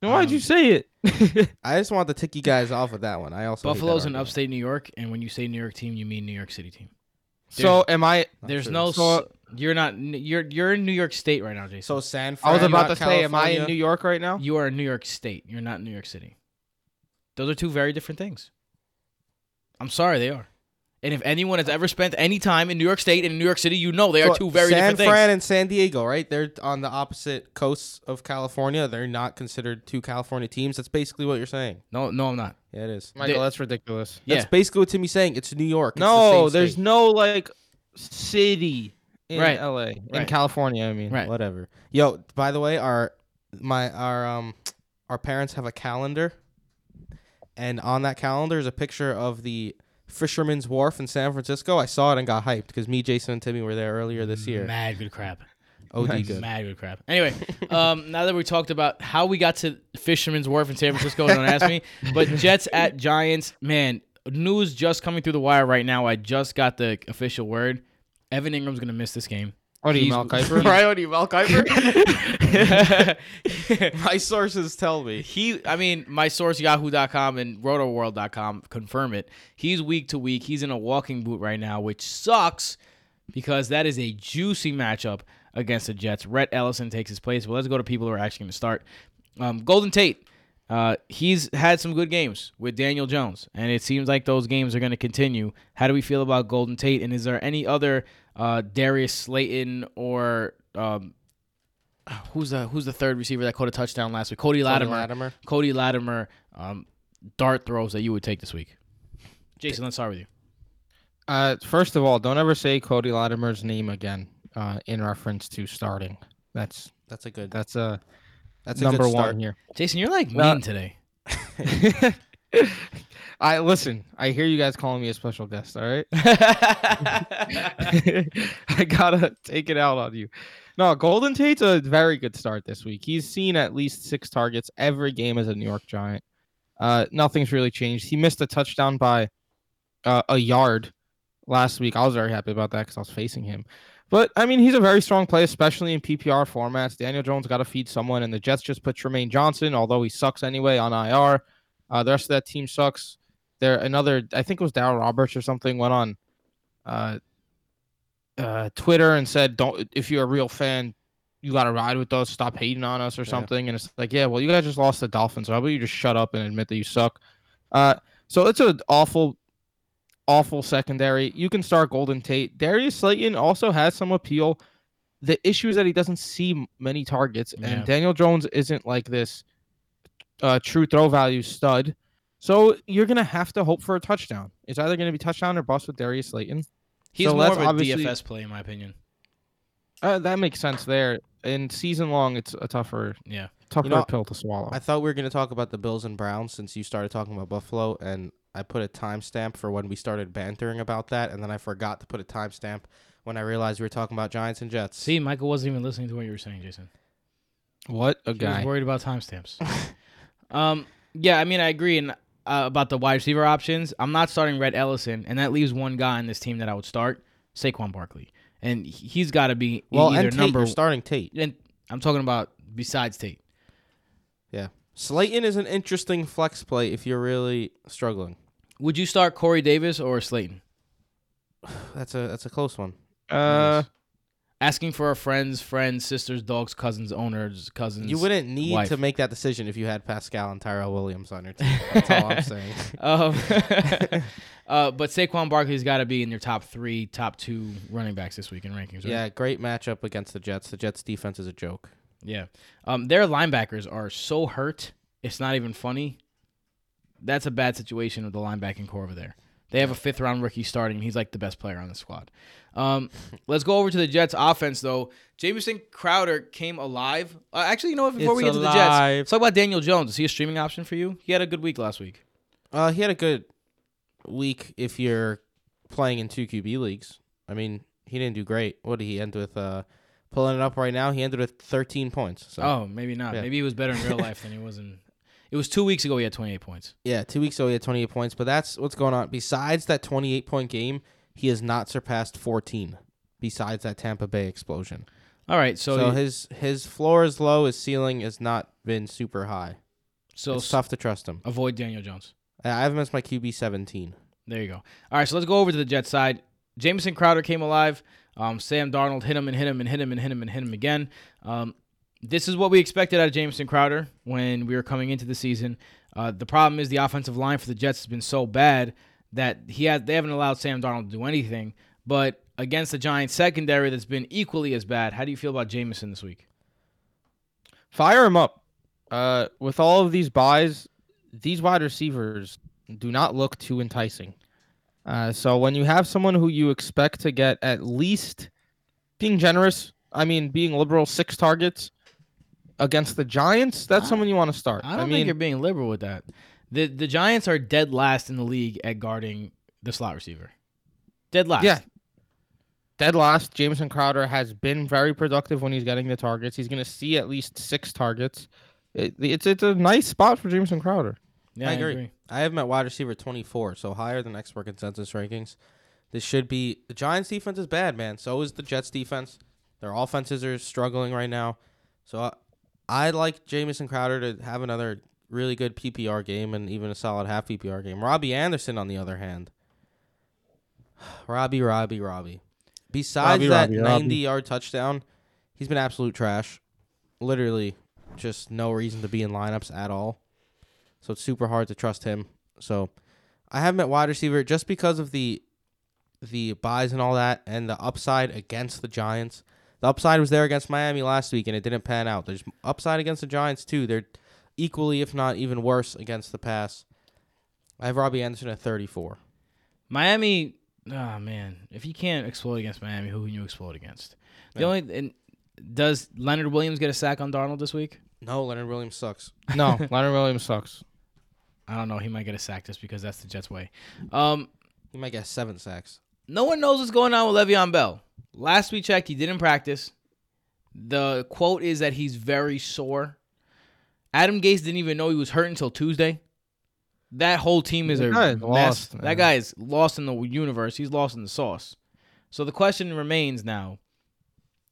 D: Then Why'd you
B: Um,
D: say it?
C: I just want to tick you guys off with that one. I also
B: Buffalo's in upstate New York, and when you say New York team, you mean New York City team.
D: so am I?
B: There's
C: true.
B: no.
D: So-
B: you're not. You're you're in New York State right now, Jason.
C: So San Fran.
D: I was about
C: not
D: to say, am I in New York right now?
B: you are in New York State. You're not in New York City. Those are two very different things. I'm sorry, they are. And if anyone has ever spent any time in New York State and in New York City, you know they are two very
C: San
B: different things.
C: San Fran and San Diego, right? They're on the opposite coasts of California. They're not considered two California teams. That's basically what you're saying.
B: No, no, I'm not.
C: Yeah, it is.
D: Michael,
B: They-
D: that's ridiculous.
B: Yeah,
C: That's basically what Timmy's saying. It's New York. It's the
D: No,
C: same
D: there's
C: state.
D: no like city in
B: Right.
D: LA in California. I mean,
B: right.
C: whatever. Yo, by the way, our my our um our parents have a calendar, and on that calendar is a picture of the Fisherman's Wharf in San Francisco. I saw it and got hyped because me, Jason, and Timmy were there earlier this year.
B: Mad good crap.
C: OD
D: Nice.
C: good.
B: Mad good crap. Anyway, um, now that we talked about how we got to Fisherman's Wharf in San Francisco, don't ask me. But Jets at Giants, man, news just coming through the wire right now. I just got the official word. Evan Engram's gonna miss this game.
D: What are you, Mel Kiper?
C: Right, what are you, Mel Kiper? My sources tell me.
B: he, I mean, my source Yahoo.com and RotoWorld.com confirm it. He's week to week. He's in a walking boot right now, which sucks because that is a juicy matchup against the Jets. Rhett Ellison takes his place. Well, let's go to people who are actually going to start. Um, Golden Tate. Uh, he's had some good games with Daniel Jones, and it seems like those games are going to continue. How do we feel about Golden Tate? And is there any other uh, Darius Slayton or um, who's the who's the third receiver that caught a touchdown last week? Cody
C: Cody
B: Latimer.
C: Latimer.
B: Cody Latimer um, dart throws that you would take this week? Jason, let's start with you.
D: Uh, first of all, don't ever say Cody Latimer's name again uh, in reference to starting. That's
C: That's a good.
D: that's a
C: That's a
D: number
C: good start.
D: one here.
B: Jason, you're like
D: Uh,
B: mean today.
D: I listen. I hear you guys calling me a special guest. All right. I gotta take it out on you. No, Golden Tate's a very good start this week. He's seen at least six targets every game as a New York Giant. Uh, nothing's really changed. He missed a touchdown by uh, a yard last week. I was very happy about that because I was facing him. But I mean, he's a very strong play, especially in PPR formats. Daniel Jones got to feed someone, and the Jets just put Trumaine Johnson, although he sucks anyway, on IR. Uh, the rest of that team sucks. There, another, I think it was Darryl Roberts or something, went on uh, uh, Twitter and said, "Don't if you're a real fan, you got to ride with us. Stop hating on us or
C: Yeah.
D: something." And it's like, yeah, well, you guys just lost the Dolphins. So how about you just shut up and admit that you suck? Uh, so it's an awful, awful secondary. You can start Golden Tate. Darius Slayton also has some appeal. The issue is that he doesn't see many targets,
B: Yeah.
D: and Daniel Jones isn't like this uh, true throw value stud. So you're gonna have to hope for a touchdown. It's either gonna be touchdown or bust with Darius Slayton.
B: He's
D: so
B: more
D: that's
B: of a DFS play, in my opinion.
D: Uh, that makes sense there. In season long, it's a tougher,
B: Yeah.
D: tougher
C: know,
D: pill to swallow.
C: I thought we were going to talk about the Bills and Browns since you started talking about Buffalo, and I put a timestamp for when we started bantering about that, and then I forgot to put a timestamp when I realized we were talking about Giants and Jets.
B: See, Michael wasn't even listening to what you were saying, Jason.
D: what a
B: He
D: guy!
B: was worried about timestamps. um, yeah, I mean, I agree and uh, about the wide receiver options. I'm not starting Rhett Ellison, and that leaves one guy in this team that I would start, Saquon Barkley, and he- he's got to be
C: well,
B: either
C: and Tate,
B: number.
C: you're starting Tate.
B: and I'm talking about besides Tate.
C: Yeah. Slayton is an interesting flex play if you're really struggling.
B: Would you start Corey Davis or Slayton?
C: That's a that's a close one.
D: Uh,
B: Asking for our friends, friends, sisters, dogs, cousins, owners, cousins.
C: You wouldn't need
B: wife.
C: to make that decision if you had Pascal and Tyrell Williams on your team. That's all I'm saying.
B: Um, uh, but Saquon Barkley's got to be in your top three, top two running backs this week in rankings. Right?
C: Yeah, great matchup against the Jets. The Jets defense is a joke.
B: Yeah. Um, their linebackers are so hurt. It's not even funny. That's a bad situation with the linebacking core over there. They have a fifth round rookie starting. He's like the best player on the squad. Um, let's go over to the Jets offense though. Jamison Crowder came alive. Uh, actually, you know what? Before
C: It's
B: we get to the Jets,
C: alive.
B: let's talk about Daniel Jones. Is he a streaming option for you? He had a good week last week.
C: Uh, he had a good week if you're playing in two QB leagues. I mean, he didn't do great. What did he end with? Uh, pulling it up right now. He ended with 13 points. So
B: Oh, maybe not.
C: Yeah.
B: Maybe he was better in real life than he was in. It was two weeks ago. He had 28 points.
C: yeah, two weeks ago he had 28 points. But that's what's going on. Besides that 28 point game, he has not surpassed 14. Besides that Tampa Bay explosion.
B: All right, so
C: So,
B: so,
C: his his floor is low. His ceiling has not been super high.
B: so
C: it's tough to trust him.
B: avoid Daniel Jones.
C: I I have him as my QB 17.
B: There you go. All right, so let's go over to the Jets side. Jamison Crowder came alive. Um, Sam Darnold hit him and hit him and hit him and hit him and hit him again. Um, this is what we expected out of Jamison Crowder when we were coming into the season. Uh, the problem is the offensive line for the Jets has been so bad that he has they haven't allowed Sam Darnold to do anything. But against the Giants secondary that's been equally as bad, how do you feel about Jamison this week?
D: Fire him up. Uh, with all of these buys, these wide receivers do not look too enticing. Uh, so when you have someone who you expect to get at least being generous, I mean being liberal, six targets against the Giants, that's
B: I-
D: someone you want to start.
B: I don't
D: mean,
B: think you're being liberal with that. The the Giants are dead last in the league at guarding the slot receiver. Dead last.
D: Yeah. Dead last, Jamison Crowder has been very productive when he's getting the targets. He's going to see at least six targets. It, it's it's a nice spot for Jamison Crowder.
B: Yeah,
C: I agree. I have him at wide receiver 24, so higher than expert consensus rankings. This should be the Giants' defense is bad, man. So is the Jets' defense. Their offenses are struggling right now. So I, I like Jamison Crowder to have another really good PPR game and even a solid half PPR game. Robbie Anderson, on the other hand, Robbie, Robbie, Robbie. Besides
D: Robbie,
C: that
D: Robbie, Robbie.
C: 90 yard touchdown, he's been absolute trash. Literally, just no reason to be in lineups at all. So it's super hard to trust him. So I have at wide receiver just because of the the buys and all that and the upside against the Giants. The upside was there against Miami last week and it didn't pan out. There's upside against the Giants too. They're equally, if not even worse, against the pass. I have Robbie Anderson at 34.
B: Miami. Oh man, if you can't explode against Miami, who can you explode against? The
C: Yeah.
B: only and does Leonard Williams get a sack on Darnold this week?
C: No, Leonard Williams sucks.
D: No, Leonard Williams sucks.
B: I don't know. He might get a sack just because that's the Jets' way. Um,
C: He might get seven sacks.
B: no one knows what's going on with Le'Veon Bell. Last we checked, he didn't practice. The quote is that he's very sore. Adam Gase didn't even know he was hurt until Tuesday. That whole team is a mess.
D: lost,
B: that
D: man.
B: guy is lost in the universe. He's lost in the sauce. So the question remains now: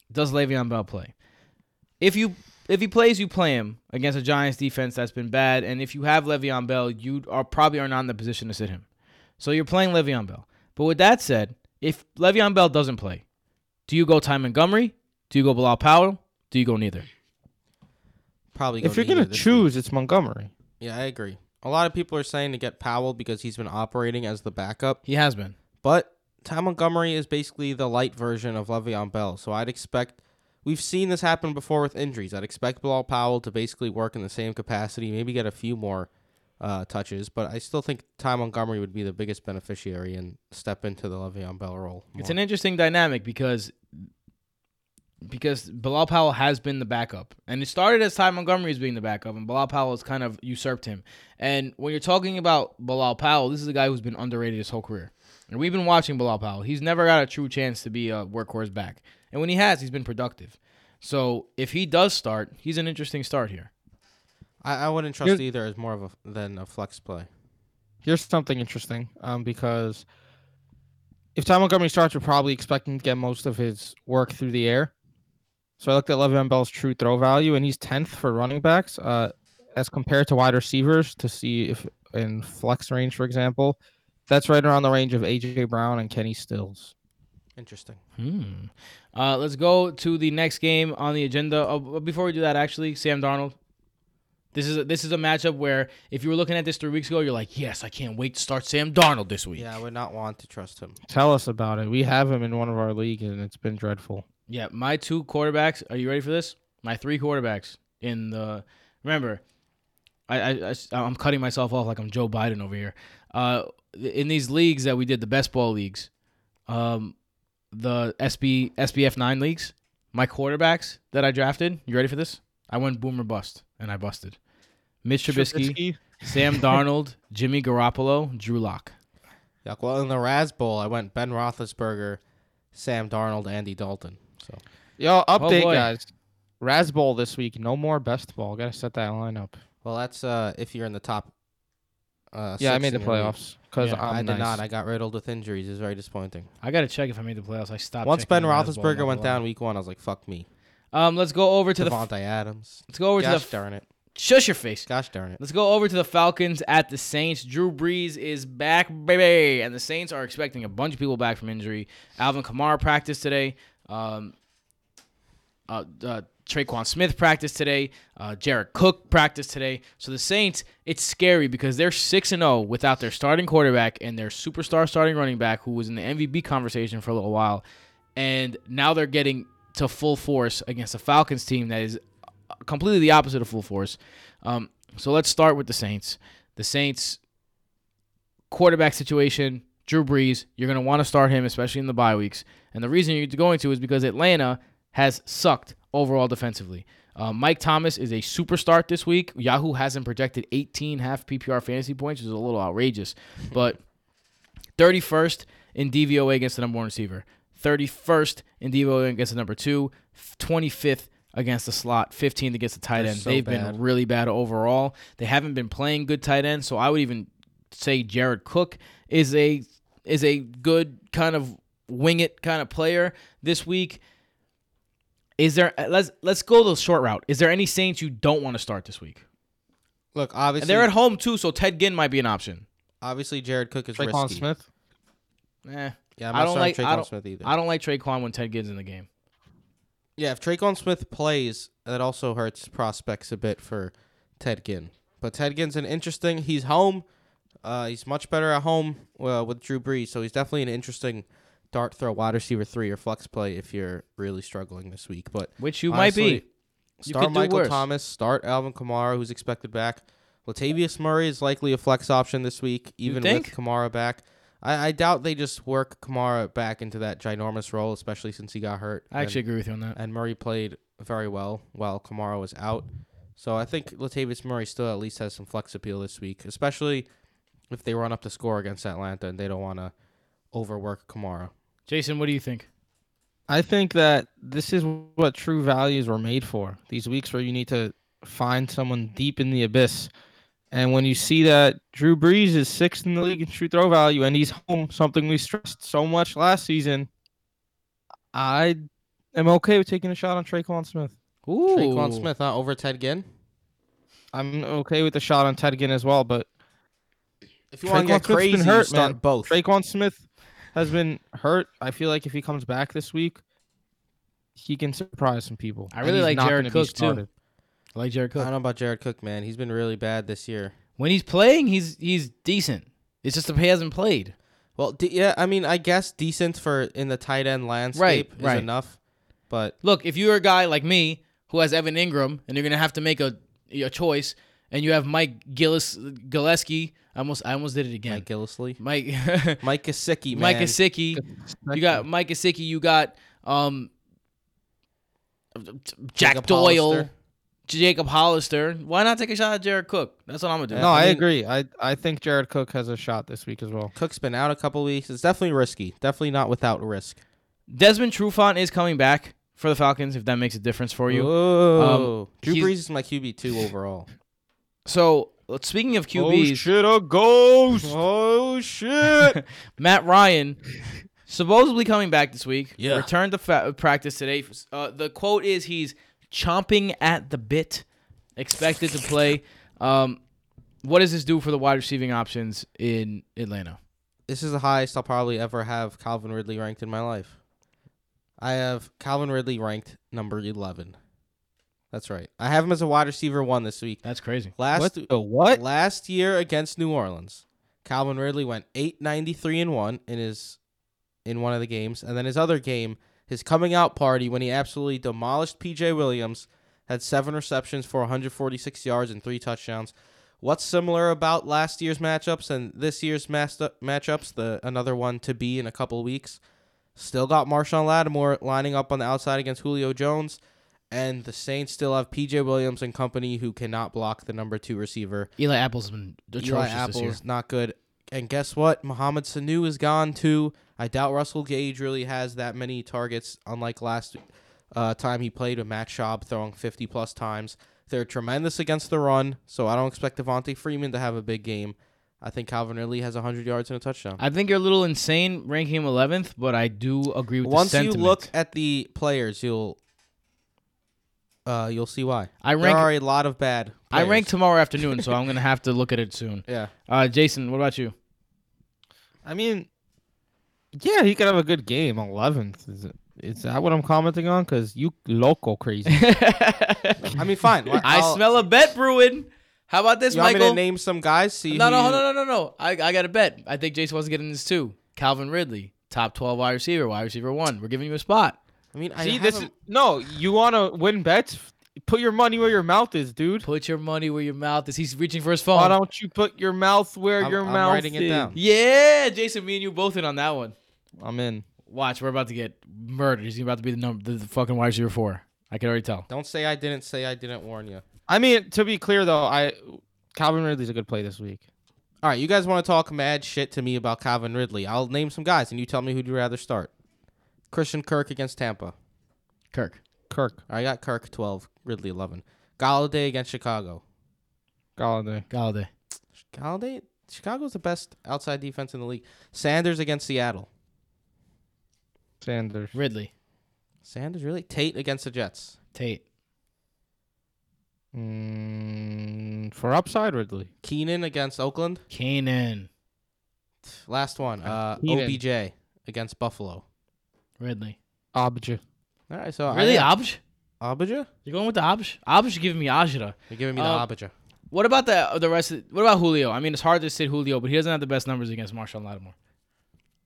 B: Does Le'Veon Bell play? If you if he plays, you play him against a Giants defense that's been bad, and if you have Le'Veon Bell, you are probably are not in the position to sit him. So you're playing Le'Veon Bell. But with that said, if Le'Veon Bell doesn't play, do you go Ty Montgomery? Do you go Bilal Powell? Do you go neither?
C: Probably.
D: If
C: go
D: you're gonna
C: neither this week.
D: choose, it's Montgomery.
C: Yeah, I agree. A lot of people are saying to get Powell because he's been operating as the backup,
B: He has been.
C: but Ty Montgomery is basically the light version of Le'Veon Bell. So I'd expect. We've seen this happen before with injuries. I'd expect Bilal Powell to basically work in the same capacity, maybe get a few more uh, touches, but I still think Ty Montgomery would be the biggest beneficiary and step into the Le'Veon Bell role.
B: It's an interesting dynamic because because Bilal Powell has been the backup, and it started as Ty Montgomery as being the backup, and Bilal Powell has kind of usurped him. And when you're talking about Bilal Powell, this is a guy who's been underrated his whole career, and we've been watching Bilal Powell. He's never got a true chance to be a workhorse back, and when he has, he's been productive. So if he does start, he's an interesting start here.
C: I, I wouldn't trust
D: Here's-
C: either as more of a than a flex play.
D: Here's something interesting, um, because if Ty Montgomery starts, we're probably expecting to get most of his work through the air. So I looked at Le'Veon Bell's true throw value, and he's tenth for running backs, uh, as compared to wide receivers. To see if in flex range, for example, that's right around the range of AJ Brown and Kenny Stills.
C: Interesting.
B: Hmm. Uh, let's go to the next game on the agenda. Oh, but before we do that, actually, Sam Darnold. This is a, this is a matchup where if you were looking at this three weeks ago, you're like, yes, I can't wait to start Sam Darnold this week.
C: Yeah, I would not want to trust him.
D: Tell us about it. We have him in one of our leagues, and it's been dreadful.
B: Yeah, my two quarterbacks. Are you ready for this? My three quarterbacks in the. Remember, I, I, I am cutting myself off like I'm Joe Biden over here. Uh, in these leagues that we did, the best ball leagues, um, the SB SBF nine leagues, my quarterbacks that I drafted. You ready for this? I went boomer bust, and I busted. Mitch Trubisky, Sam Darnold, Jimmy Garoppolo, Drew Lock.
C: Yeah, well, in the Razzball, I went Ben Roethlisberger, Sam Darnold, Andy Dalton. So
D: Yo, update,
B: boy.
D: guys. Razzball this week. No more best ball. Gotta set that lineup.
C: Well, that's uh, if you're in the top. Uh,
D: Yeah, I made the
C: in your league.
D: playoffs because
B: Yeah,
D: I'm
C: did
D: nice.
C: not. I got riddled with injuries. It's very disappointing.
B: I gotta check if I made the playoffs. I stopped.
C: Once Ben
B: the Razzball, not
C: Roethlisberger went down week one, I was like, "Fuck me."
B: Um, let's go over to the
C: Davante Adams.
B: let's go over
C: Gosh
B: to the
C: darn it.
B: shush your face.
C: Gosh darn it.
B: Let's go over to the Falcons at the Saints. Drew Brees is back, baby, and the Saints are expecting a bunch of people back from injury. Alvin Kamara practiced today. Um, uh, uh, Tre'Quan Smith practiced today. Uh, Jared Cook practiced today. So the Saints, it's scary because they're six and zero without their starting quarterback and their superstar starting running back, who was in the MVP conversation for a little while, and now they're getting to full force against a Falcons team that is completely the opposite of full force. Um, so let's start with the Saints. The Saints quarterback situation, Drew Brees, you're going to want to start him, especially in the bye weeks. And the reason you're going to is because Atlanta has sucked overall defensively. Uh, Mike Thomas is a super start this week. Yahoo hasn't projected 18 half PPR fantasy points, which is a little outrageous. But 31st in DVOA against the number one receiver, 31st in DVOA against the number two, 25th against the slot, 15th against the tight
C: They're
B: end.
C: so
B: They've
C: bad.
B: been really bad overall. They haven't been playing good tight end, so I would even say Jared Cook is a is a good kind of wing it kind of player this week. Is there let's let's go the short route. Is there any Saints you don't want to start this week?
C: Look,
B: And
C: obviously,
B: they're at home too, so Ted Ginn might be an option.
C: obviously Jared Cook is
D: Tre'Quan
C: risky.
D: Smith.
B: Eh,
C: Yeah, I'm
B: I don't
C: starting
B: like- I don't-
C: Smith either.
B: I don't like Tre'Quan when Ted Ginn's in the game.
C: Yeah, if Tre'Quan Smith plays, that also hurts prospects a bit for Ted Ginn. But Ted Ginn's an interesting. He's home. Uh, he's much better at home uh, with Drew Brees, so he's definitely an interesting dart throw wide receiver three or flex play if you're really struggling this week. But
B: Which you
C: honestly,
B: might be.
C: Start Michael
B: worse.
C: Thomas. Start Alvin Kamara, who's expected back. Latavius Murray is likely a flex option this week, even with? Kamara back. I, I doubt they just work Kamara back into that ginormous role, especially since he got hurt.
B: I actually agree with you on that.
C: and Murray played very well while Kamara was out. So I think Latavius Murray still at least has some flex appeal this week, especially if they run up the score against Atlanta and they don't want to overwork Kamara.
B: Jason, what do you think?
D: I think that this is what true values were made for. These weeks where you need to find someone deep in the abyss. And when you see that Drew Brees is sixth in the league in true throw value and he's home, something we stressed so much last season, I am okay with taking a shot on Tre'Quan Smith.
B: Ooh,
C: Tre'Quan Smith huh, over Ted Ginn.
D: I'm okay with the shot on Ted Ginn as well, but
C: If you want to
D: Tre'Quan
C: get
D: Smith's been
C: crazy,
D: hurt,
C: you start
D: man.
C: both.
D: Tre'Quan Smith has been hurt. I feel like if he comes back this week, he can surprise some people.
B: I really like Jared Cook, too. I like Jared Cook.
C: I don't know about Jared Cook, man. He's been really bad this year.
B: When he's playing, he's he's decent. It's just that he hasn't played.
C: Well, d- yeah, I mean, I guess decent for in the tight end landscape is
B: right.
C: enough, but
B: Look, if you're a guy like me who has Evan Engram and you're gonna have to make a a choice, and you have Mike Gillis Gillespie, I almost I almost did it again.
C: Mike Gillisley,
B: Mike
C: Mike Gesicki, man.
B: Mike Gesicki. You got Mike Gesicki. You got um Jack
C: Jacob
B: Doyle,
C: Hollister.
B: Jacob Hollister. Why not take a shot at Jared Cook? That's what I'm gonna do.
D: No,
C: I
D: I,
C: mean-
D: agree. I I think Jared Cook has a shot this week as well.
C: Cook's been out a couple weeks. It's definitely risky. Definitely not without risk.
B: Desmond Trufant is coming back for the Falcons. If that makes a difference for you.
C: Whoa. Drew Brees is my QB two overall.
B: So speaking of QBs, oh
D: shit, a ghost.
C: oh shit!
B: Matt Ryan supposedly coming back this week.
C: Yeah.
B: Returned to fa- practice today. Uh, the quote is he's chomping at the bit, expected to play. Um, what does this do for the wide receiving options in Atlanta?
C: this is the highest I'll probably ever have Calvin Ridley ranked in my life. I have Calvin Ridley ranked number eleven. That's right. I have him as a wide receiver one this week.
B: That's crazy.
C: Last
D: What? the what?
C: last year against New Orleans, Calvin Ridley went eight ninety three and one in his in one of the games, and then his other game, his coming out party when he absolutely demolished PJ Williams, had seven receptions for 146 yards and three touchdowns. What's similar about last year's matchups and this year's master matchups? The another one to be in a couple weeks. Still got Marshon Lattimore lining up on the outside against Julio Jones. And the Saints still have PJ Williams and company who cannot block the number two receiver.
B: Eli Apple's been atrocious
C: Eli
B: this year.
C: not good. And guess what? Mohamed Sanu is gone too. I doubt Russell Gage really has that many targets, unlike last uh, time he played with Matt Schaub throwing 50 plus times. They're tremendous against the run, so I don't expect Devonta Freeman to have a big game. I think Calvin Ridley has 100 yards and a touchdown.
B: I think you're a little insane ranking him 11th, but I do agree with
C: Once you look at the players, you'll uh, you'll see why.
B: I
C: There
B: rank
C: are a lot of bad.
B: I rank tomorrow afternoon, so I'm gonna have to look at it soon.
C: Yeah.
B: Uh, Jason, what about you?
D: I mean, yeah, he could have a good game. Eleventh is it? Is that what I'm commenting on? Because you local crazy.
C: I mean, fine.
B: I
C: I'll-
B: smell a bet brewing. How about this,
C: You want me
B: Michael?
C: to name some guys? See
B: no,
C: who
B: no,
C: you-
B: no, no, no, no. I, I got a bet. I think Jason wants to get in this too. Calvin Ridley, top 12 wide receiver, wide receiver one. We're giving you a spot.
C: I mean,
D: See,
C: have
D: this is no. You want to win bets? Put your money where your mouth is, dude.
B: Put your money where your mouth is. He's reaching for his phone.
D: Why don't you put your mouth where
C: I'm-
D: your
C: I'm
D: mouth
C: writing it
D: is?
C: down.
B: Yeah, Jason, me and you both in on that one.
D: I'm in.
B: Watch, we're about to get murdered. He's about to be the number, the, the fucking wide receiver four. I can already tell.
C: Don't say I didn't say I didn't warn you.
D: I mean, to be clear though, I Calvin Ridley's a good play this week.
C: All right, you guys want to talk mad shit to me about Calvin Ridley? I'll name some guys, and you tell me who'd you rather start. Christian Kirk against Tampa.
B: Kirk.
D: Kirk,
C: I got Kirk 12, Ridley 11. Golladay against Chicago.
D: Golladay,
B: Golladay.
C: Golladay, Chicago's the best outside defense in the league. Sanders against Seattle.
D: Sanders,
B: Ridley.
C: Sanders really? Tate against the Jets.
B: Tate.
D: mm, for upside Ridley.
C: Keenan against Oakland.
B: Keenan.
C: Last one. Uh,
D: Keenan.
C: OBJ against Buffalo.
B: Ridley.
D: Obj.
C: All right, so
B: Really,
C: I,
B: Abj?
C: Abija?
B: You're going with the Abj? Abj giving me Ajra.
C: You're giving me the
B: Um,
C: Abija.
B: What about the the rest? Of, what about Julio? I mean, it's hard to sit Julio, but he doesn't have the best numbers against Marshon Lattimore.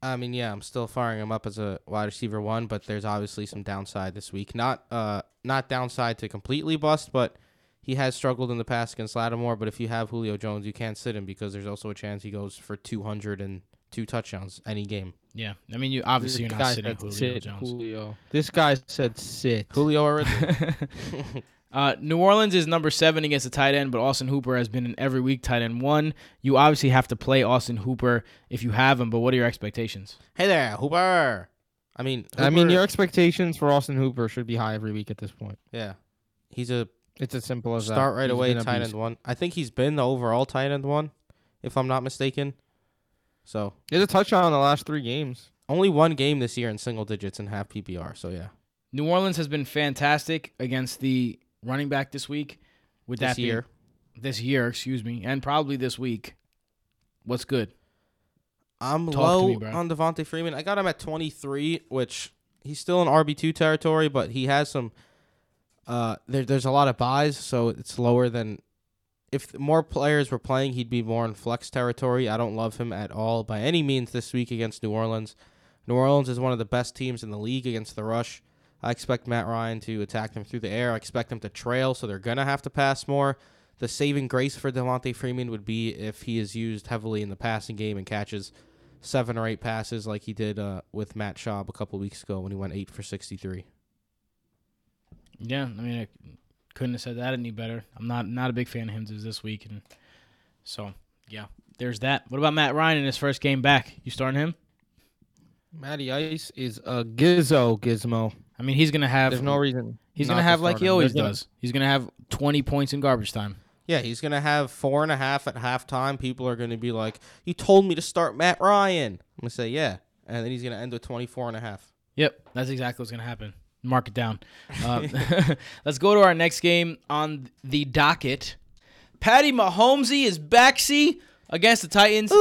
C: I mean, yeah, I'm still firing him up as a wide receiver one, but there's obviously some downside this week. Not uh not downside to completely bust, but he has struggled in the past against Lattimore. But if you have Julio Jones, you can't sit him because there's also a chance he goes for 202 touchdowns any game.
B: Yeah, I mean, you obviously
D: This
B: you're not sitting Julio
D: sit,
B: Jones.
D: Julio. This guy said sit.
C: Julio or Ridley?
B: Uh, New Orleans is number seven against the tight end, but Austin Hooper has been in every week tight end one. You obviously have to play Austin Hooper if you have him, but what are your expectations?
C: Hey there, Hooper. I mean,
D: I mean, your expectations for Austin Hooper should be high every week at this point.
C: yeah, he's a
D: It's as simple as that.
C: start right
D: He's
C: away tight
D: beast.
C: end one. I think he's been the overall tight end one, if I'm not mistaken. So
D: He has a touchdown in the last three games.
C: only one game this year in single digits and half PPR. So yeah,
B: New Orleans has been fantastic against the running back this week. With
C: this
B: that being-
C: year.
B: this year, excuse me, and probably this week. What's good?
C: I'm
B: Talk
C: low
B: me,
C: on Devonta Freeman. I got him at 23, which he's still in RB2 territory, but he has some. Uh, there, there's a lot of buys, so it's lower than. If more players were playing, he'd be more in flex territory. I don't love him at all by any means this week against New Orleans. New Orleans is one of the best teams in the league against the rush. I expect Matt Ryan to attack them through the air. I expect them to trail, so they're gonna have to pass more. The saving grace for Devonta Freeman would be if he is used heavily in the passing game and catches seven or eight passes like he did uh, with Matt Schaub a couple weeks ago when he went eight for 63.
B: Yeah, I mean, couldn't have said that any better. I'm not not a big fan of him this week, and so yeah, there's that. What about Matt Ryan in his first game back? You starting him?
D: Matty Ice is a gizzo gizmo.
B: I mean, he's gonna have
D: There's no reason.
B: he's gonna
D: to
B: have like he always
D: no-
B: does. He's gonna have 20 points in garbage time.
C: Yeah, he's going to have four and a half at halftime. People are going to be like, You told me to start Matt Ryan. I'm going to say, Yeah. And then he's going to end with 24 and a half.
B: Yep, that's exactly what's gonna happen. Mark it down. Uh, let's go to our next game on the docket. Patty Mahomesy is backsy against the Titans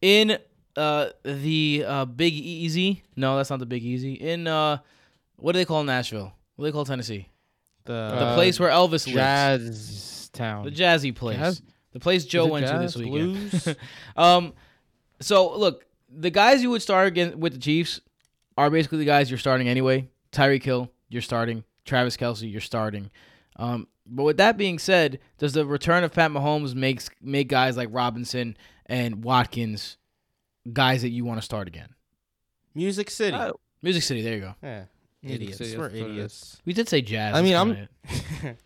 B: in uh, the uh, Big Easy. No, that's not the Big Easy. In uh, what do they call Nashville? What do they call Tennessee?
C: The,
B: The
D: Uh,
B: place where Elvis lives.
D: Jazz Town.
B: The jazzy place.
D: Jazz?
B: The place Joe
D: it
B: went to this weekend.
C: Blues.
B: Um, so look, the guys you would start again with the Chiefs are basically the guys you're starting anyway. Tyreek Hill, you're starting. Travis Kelce, you're starting. Um, but with that being said, does the return of Pat Mahomes makes make guys like Robinson and Watkins guys that you want to start again?
C: Music City.
D: Uh,
B: Music City, there you go.
C: yeah. Idiots.
D: City,
C: We're
D: that's what it
C: idiots.
B: We did say jazz.
D: I mean, I'm-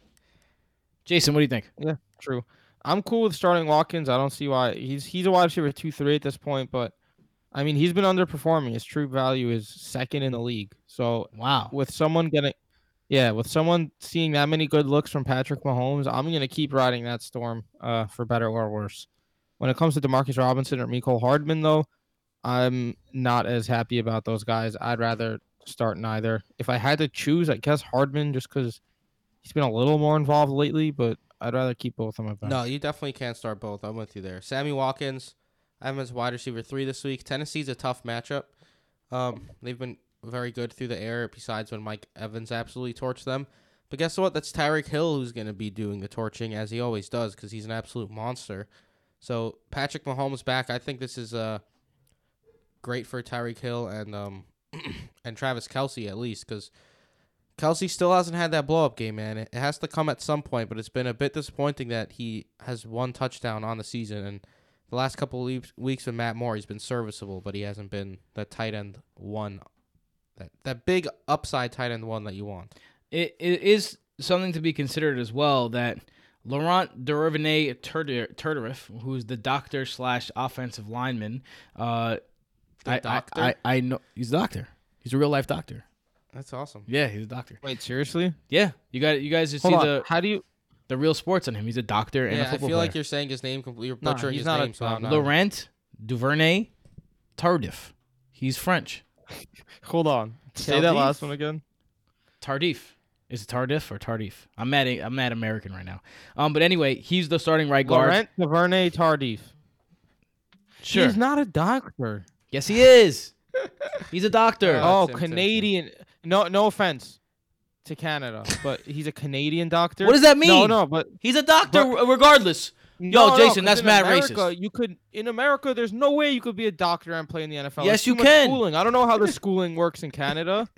B: Jason, what do you think?
D: Yeah, true. I'm cool with starting Watkins. I don't see why he's he's a wide receiver two three at this point, but I mean he's been underperforming. His true value is second in the league. So
B: Wow.
D: with someone getting, yeah, with someone seeing that many good looks from Patrick Mahomes, I'm gonna keep riding that storm, uh, for better or worse. When it comes to Demarcus Robinson or Mecole Hardman, though, I'm not as happy about those guys. I'd rather start neither. If I had to choose, I guess Hardman just because he's been a little more involved lately, but I'd rather keep both on my bench.
C: No, you definitely can't start both. I'm with you there. Sammy Watkins, I have him as wide receiver three this week. Tennessee's a tough matchup. Um, they've been very good through the air, besides when Mike Evans absolutely torched them. But guess what? That's Tyreek Hill who's going to be doing the torching, as he always does, because he's an absolute monster. So Patrick Mahomes back. I think this is uh, great for Tyreek Hill and um, and Travis Kelce at least, because Kelce still hasn't had that blow up game, man. It it has to come at some point, but it's been a bit disappointing that he has one touchdown on the season. And the last couple of weeks, weeks with Matt Moore, he's been serviceable, but he hasn't been that tight end one, that that big upside tight end one that you want.
B: it, it is something to be considered as well that Laurent Derivanet Turturif, who's the doctor slash offensive lineman, uh,
C: The
B: I, I-
C: doctor?
B: I, I know he's a doctor. He's a real life doctor.
C: That's awesome.
B: Yeah, he's a doctor.
D: Wait, seriously?
B: Yeah, you got you guys just
D: Hold
B: see
D: on.
B: the
D: How do you?
B: The real sports on him. He's a doctor and a
C: Yeah, I
B: football
C: feel like you're saying his name completely. You're
D: Nah,
C: butchering
D: he's
C: his
D: not a
C: name, so I'm not.
B: Laurent Duvernay Tardif. He's French.
D: Hold on. Say that last one again.
B: Tardif. Is it Tardif or Tardif? I'm mad. I'm mad American right now. Um, but anyway, he's the starting right guard.
D: Laurent Tavernet Tardif.
B: Sure.
D: He's not a doctor.
B: Yes, he is. He's a doctor.
D: Oh,
C: Tim, Tim, Tim.
D: Canadian. No, no offense to Canada, but he's a Canadian doctor.
B: What does that mean?
D: no, no, but
B: He's a doctor
D: But-
B: regardless.
D: no, no,
B: that's mad
D: America,
B: racist.
D: You could in America. There's no way you could be a doctor and play in the NFL.
B: Yes, you can.
D: Schooling. I don't know how the schooling works in Canada.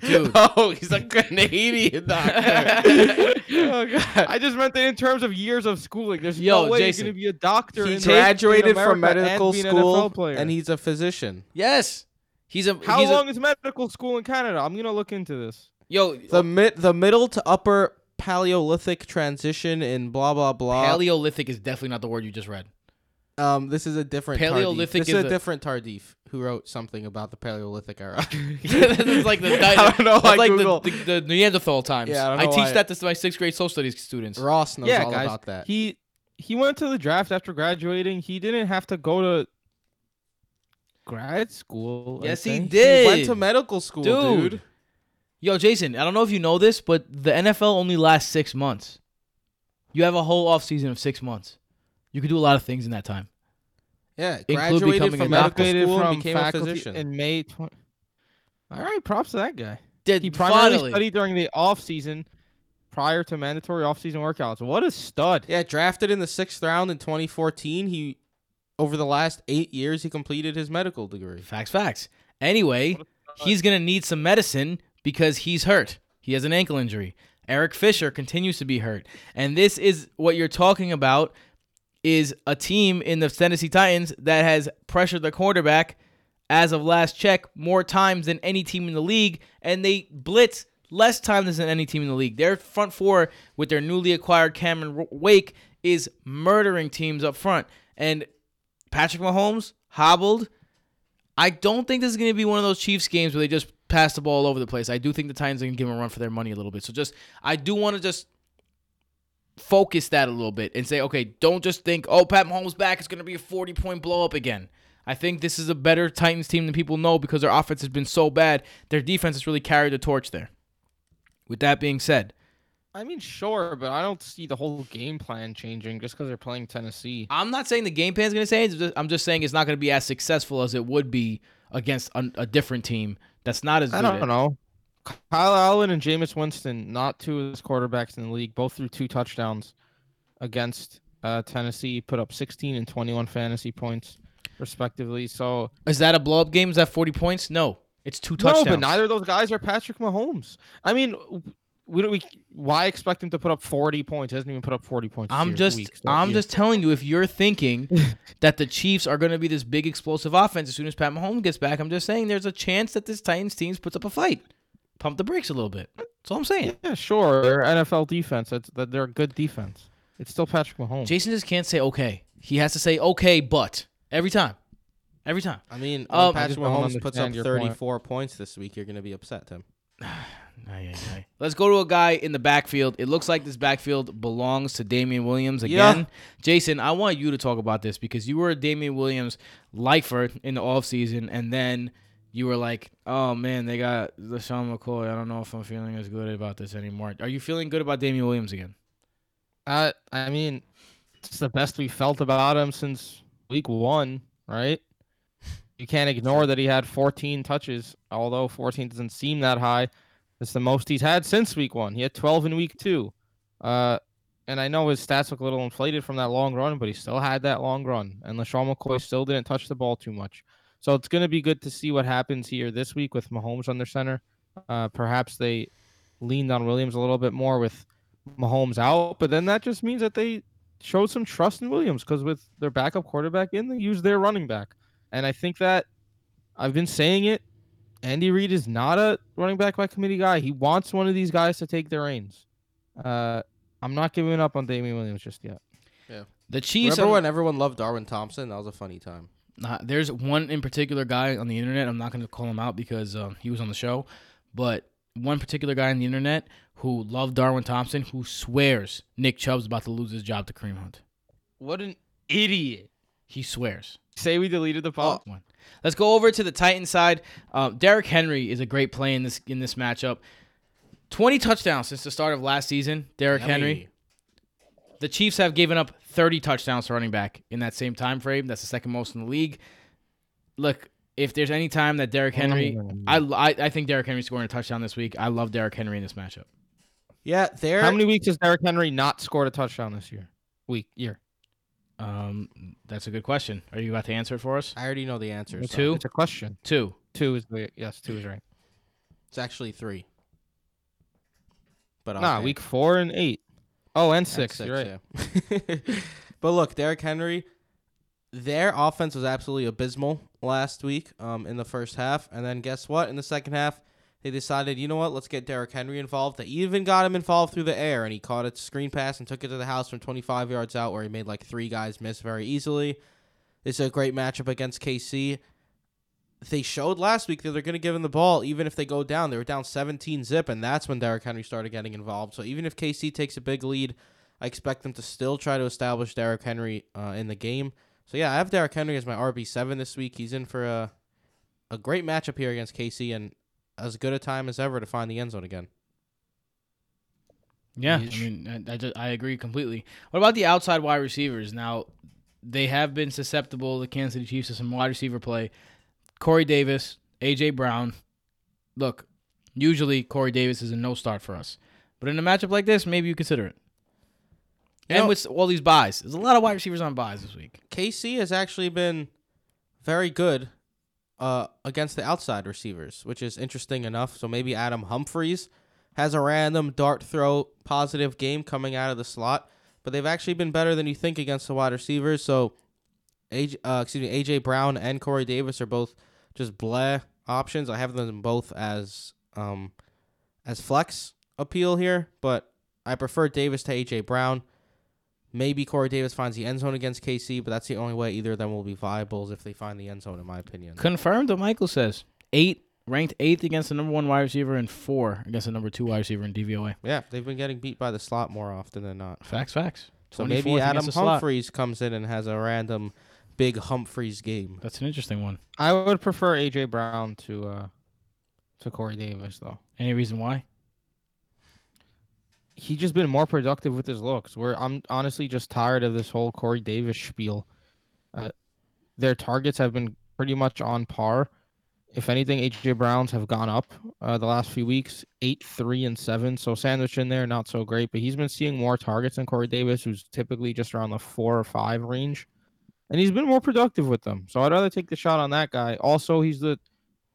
B: Dude.
C: oh, he's a Canadian doctor. oh god.
D: I just meant that in terms of years of schooling. There's
B: Yo,
D: no way
B: Jason,
D: you're gonna be a doctor.
C: He
D: in,
C: graduated
D: in
C: from medical
D: and an
C: school,
D: player.
C: and he's a physician.
B: Yes. He's a
D: How
B: he's
D: long
B: A,
D: is medical school in Canada? I'm gonna look into this.
B: Yo,
C: The mid, the middle to upper Paleolithic transition in blah blah blah.
B: Paleolithic is definitely not the word you just read.
C: um, this is a different
B: Paleolithic
C: Tardif. This is
B: is
C: a,
B: a-
C: different Tardif who wrote something about the Paleolithic era.
B: this is like the
C: I don't know,
B: that's
C: I
B: like the, the, the Neanderthal times.
C: Yeah, I don't
B: I, teach
C: why-
B: that to my sixth grade social studies students.
C: Ross knows
D: yeah,
C: all
D: guys.
C: about that.
D: He he went to the draft after graduating. He didn't have to go to grad school.
B: Yes, he did.
C: He went to medical school, dude.
B: Dude. Yo, Jason, I don't know if you know this, but the NFL only lasts six months. You have a whole off season of six months. You could do a lot of things in that time.
C: Yeah, graduated
B: becoming
C: from
B: a
C: medical
B: doctor.
D: Graduated
C: school
D: from
C: and became a physician.
D: in May. 20... All right, props to that guy.
B: Did
D: He primarily
B: finally.
D: studied during the off season, prior to mandatory off season workouts. What a stud!
C: yeah, drafted in the sixth round in 2014. He, over the last eight years, he completed his medical degree.
B: Facts, facts. Anyway, he's gonna need some medicine because he's hurt. He has an ankle injury. Eric Fisher continues to be hurt, and this is what you're talking about. Is a team in the Tennessee Titans that has pressured the quarterback as of last check more times than any team in the league, and they blitz less times than any team in the league. Their front four with their newly acquired Cameron Wake is murdering teams up front, and Patrick Mahomes hobbled. I don't think this is going to be one of those Chiefs games where they just pass the ball all over the place. I do think the Titans are going to give them a run for their money a little bit. So just, I do want to just focus that a little bit and say, okay, don't just think, oh, Pat Mahomes back. It's going to be a 40 point blow up again. I think this is a better Titans team than people know because their offense has been so bad. Their defense has really carried the torch there. With that being said,
D: I mean, sure, but I don't see the whole game plan changing just because they're playing Tennessee.
B: I'm not saying the game plan is going to change. I'm just saying it's not going to be as successful as it would be against a, a different team that's not as
D: I
B: good.
D: don't know. Kyle Allen and Jameis Winston, not two of his quarterbacks in the league, both threw two touchdowns against uh, Tennessee, put up 16 and 21 fantasy points, respectively. So
B: Is that a blow up game? Is that 40 points? No. It's two touchdowns.
D: no, but neither of those guys are Patrick Mahomes. I mean, we. We why expect him to put up 40 points? He hasn't even put up 40 points.
B: I'm just
D: week, so,
B: I'm
D: yeah.
B: just telling you if you're thinking that the Chiefs are going to be this big explosive offense as soon as Pat Mahomes gets back, I'm just saying there's a chance that this Titans team puts up a fight. Pump the brakes a little bit. That's all I'm saying.
D: yeah, sure. They're NFL defense. That's that they're a good defense. It's still Patrick Mahomes.
B: Jason just can't say okay. He has to say okay, but every time. Every time.
C: I mean, when
B: Um,
C: Patrick Mahomes puts up
D: understand your point.
C: 34 points this week, you're gonna be upset, Tim.
B: Ay, ay, ay. Let's go to a guy in the backfield. It looks like this backfield belongs to Damien Williams
C: Yeah.
B: again. Jason, I want you to talk about this because you were a Damien Williams lifer in the offseason, and then you were like, oh man, they got LeSean McCoy. I don't know if I'm feeling as good about this anymore. Are you feeling good about Damien Williams again?
D: Uh, I mean, it's the best we felt about him since week one, right? You can't ignore that he had 14 touches, although 14 doesn't seem that high. It's the most he's had since week one. He had 12 in week two. Uh, and I know his stats look a little inflated from that long run, but he still had that long run. And LeSean McCoy still didn't touch the ball too much. So it's going to be good to see what happens here this week with Mahomes under center. Uh, perhaps they leaned on Williams a little bit more with Mahomes out, but then that just means that they showed some trust in Williams because with their backup quarterback in, they used their running back. And I think that I've been saying it. Andy Reid is not a running back by committee guy. He wants one of these guys to take the reins. Uh, I'm not giving up on Damien Williams just yet. Yeah.
B: The Chiefs.
C: Remember
B: are-
C: when everyone loved Darwin Thompson? That was a funny time.
B: Nah, there's one in particular guy on the internet. I'm not going to call him out because um, he was on the show, but one particular guy on the internet who loved Darwin Thompson who swears Nick Chubb's about to lose his job to Kareem Hunt.
D: What an idiot!
B: He swears.
D: Say we deleted the pod.
B: One. Let's go over to the Titans side. Um, Derrick Henry is a great play in this in this matchup. Twenty touchdowns since the start of last season. Derrick Henry. The Chiefs have given up 30 touchdowns to running back in that same time frame. That's the second most in the league. Look, if there's any time that Derrick Henry, I, I I think Derrick Henry scoring a touchdown this week. I love Derrick Henry in this matchup.
C: Yeah, there.
D: How many weeks has Derrick Henry not scored a touchdown this year? Week, year.
B: Um, that's a good question. Are you about to answer it for us?
C: I already know the answer. so
B: Two?
D: It's a question.
B: Two.
D: Two is the yes. Two is right.
C: It's actually three. But
D: Nah,
C: okay.
D: week four and eight. Oh, and
C: And
D: six. You're right.
C: yeah. but look, Derrick Henry, their offense was absolutely abysmal last week um, in the first half. And then guess what? In the second half, they decided, you know what, let's get Derrick Henry involved. They even got him involved through the air, and he caught a screen pass and took it to the house from 25 yards out, where he made like three guys miss very easily. This is a great matchup against KC. They showed last week that they're going to give him the ball even if they go down. They were down 17 zip, and that's when Derrick Henry started getting involved. So even if KC takes a big lead, I expect them to still try to establish Derrick Henry uh, in the game. So yeah, I have Derrick Henry as my RB seven this week. He's in for a a great matchup here against KC, and as good a time as ever to find the end zone again.
B: Yeah, I mean, I, I, just, I agree completely. What about the outside wide receivers? Now, they have been susceptible, the Kansas City Chiefs, to some wide receiver play. Corey Davis, A.J. Brown. Look, usually Corey Davis is a no start for us. But in a matchup like this, maybe you consider it.
C: You
B: and
C: know-
B: with all these buys, there's a lot of wide receivers on buys this week.
C: KC has actually been very good uh, against the outside receivers, which is interesting enough. So maybe Adam Humphries has a random dart throw positive game coming out of the slot, but they've actually been better than you think against the wide receivers. So, AJ, uh, excuse me, AJ Brown and Corey Davis are both just bleh options. I have them both as um as flex appeal here, but I prefer Davis to AJ Brown. Maybe Corey Davis finds the end zone against KC, but that's the only way either of them will be viable is if they find the end zone, in my opinion.
B: Confirmed what Michael says. Eight, ranked eighth against the number one wide receiver and four against the number two wide receiver in DVOA.
C: Yeah, they've been getting beat by the slot more often than not.
B: Facts, facts.
C: So maybe Adam
B: the slot.
C: Humphries comes in and has a random big Humphries game.
B: That's an interesting one.
D: I would prefer AJ Brown to uh to Corey Davis though.
B: Any reason why?
D: He just been more productive with his looks. Where I'm honestly just tired of this whole Corey Davis spiel. Uh, their targets have been pretty much on par. If anything, AJ Browns have gone up uh, the last few weeks, eight, three, and seven. So sandwich in there, not so great. But he's been seeing more targets than Corey Davis, who's typically just around the four or five range, and he's been more productive with them. So I'd rather take the shot on that guy. Also, he's the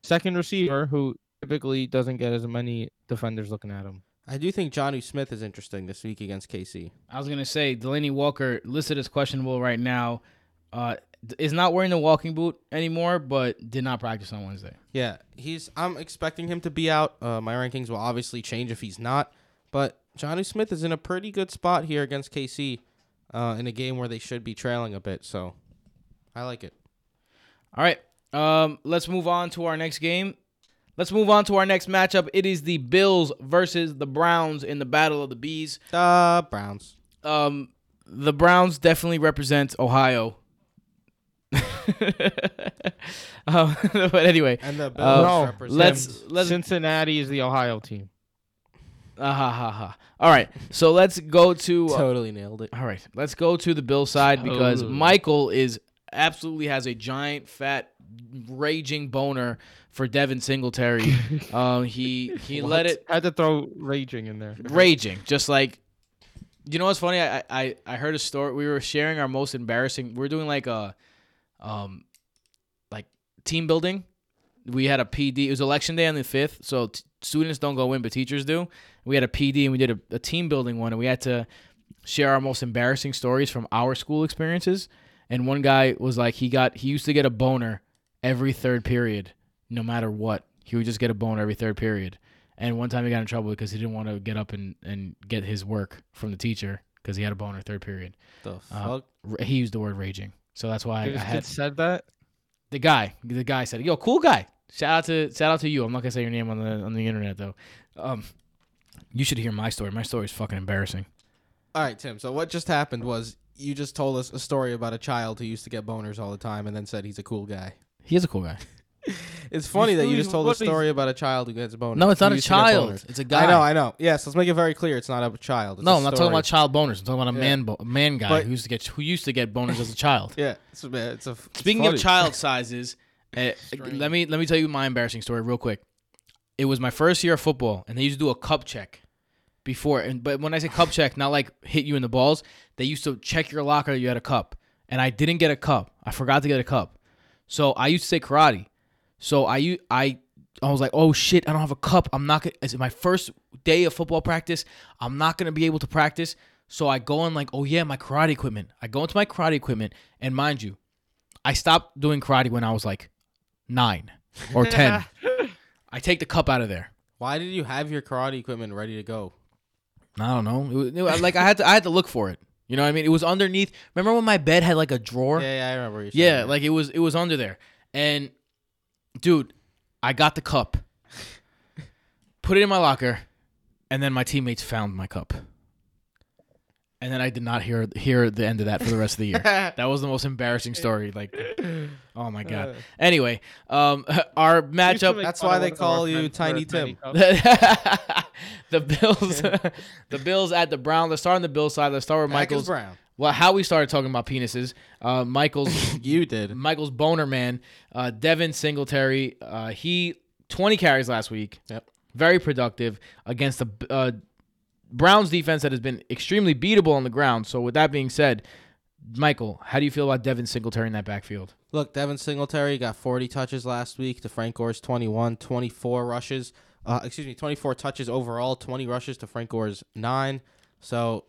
D: second receiver who typically doesn't get as many defenders looking at him.
C: I do think Jonnu Smith is interesting this week against KC.
B: I was gonna say Delanie Walker listed as questionable right now. Uh, is not wearing the walking boot anymore, but did not practice on Wednesday.
C: Yeah, he's. I'm expecting him to be out. Uh, my rankings will obviously change if he's not, but Jonnu Smith is in a pretty good spot here against KC, uh, in a game where they should be trailing a bit. So, I like it.
B: All right, um, let's move on to our next game. Let's move on to our next matchup. It is the Bills versus the Browns in the Battle of the Bees.
C: Uh, Browns.
B: Um, the Browns definitely represent Ohio. um, but anyway,
C: And the Bills
B: Uh,
D: no,
C: represent.
B: let's let's
D: Cincinnati is the Ohio team.
B: Ah, ha, ha, ha. All right, so let's go to. uh,
C: totally nailed it.
B: all right, let's go to the Bill side because Michael is absolutely has a giant, fat, raging boner for Devin Singletary. um, he he let
D: What?
B: it
D: had to throw raging in there.
B: raging, just like. You know what's funny? I, I I heard a story. We were sharing our most embarrassing. We were doing like a, um, like team building. We had a PD. It was election day on the fifth, so t- students don't go in, but teachers do. We had a PD and we did a, a team building one, and we had to share our most embarrassing stories from our school experiences. And one guy was like, he got he used to get a boner every third period, no matter what. He would just get a boner every third period. And one time he got in trouble because he didn't want to get up and, and get his work from the teacher because he had a boner third period.
C: The
B: Uh,
C: fuck.
B: R- He used the word raging, so that's why I, I had
D: said that.
B: the guy. The guy said, "Yo, cool guy." Shout out to shout out to you. I'm not gonna say your name on the on the internet though. Um, you should hear my story. My story is fucking embarrassing.
C: All right, Tim. So what just happened was you just told us a story about a child who used to get boners all the time, and then said he's a cool guy.
B: He is a cool guy.
C: It's funny that you just told a story about a child who gets boners.
B: No, it's not
C: who
B: a
C: used to get
B: child.
C: boners.
B: It's a guy.
C: I know, I know. Yes, let's make it very clear. It's not a child. It's
B: no,
C: a
B: I'm not talking
C: story.
B: about child boners. I'm talking about a
C: Yeah.
B: man bo- a man guy
C: But-
B: who used to get who used to get boners as a child.
C: Yeah, it's a, it's a it's
B: Speaking
C: funny.
B: of child sizes, uh, let me let me tell you my embarrassing story real quick. It was my first year of football, and they used to do a cup check before. And but when I say cup check, not like hit you in the balls. They used to check your locker that you had a cup, and I didn't get a cup. I forgot to get a cup, so I used to say karate. So I I I was like, oh shit, I don't have a cup. I'm not gonna. It's my first day of football practice. I'm not gonna be able to practice. So I go in like, oh yeah, my karate equipment. I go into my karate equipment, and mind you, I stopped doing karate when I was like nine or ten. I take the cup out of there.
C: Why did you have your karate equipment ready to go?
B: I don't know. It was, it was- like I had to I had to look for it. You know what I mean? It was underneath. Remember when my bed had like a drawer?
C: Yeah, yeah, I remember. You
B: Yeah, like it was it was under there. And dude, I got the cup, put it in my locker, and then my teammates found my cup. And then I did not hear hear the end of that for the rest of the year. that was the most embarrassing story. Like, oh my god.
D: Uh,
B: Anyway, um, our matchup.
C: That's why they call you
D: friends
C: Tiny Tim.
B: the Bills, the Bills at the Brown. Let's start on the Bills side. Let's start with
C: Packers
B: Michael's.
C: Brown.
B: Well, how we started talking about penises. Uh, Michael's
C: You did.
B: Michael's boner man, uh, Devin Singletary. Uh, he 20 carries last week.
C: Yep.
B: Very productive against the uh, Browns defense that has been extremely beatable on the ground. So with that being said, Michael, how do you feel about Devin Singletary in that backfield?
C: Look, Devin Singletary got 40 touches last week to Frank Gore's 21, 24 rushes. Uh, excuse me, 24 touches overall, 20 rushes to Frank Gore's 9. So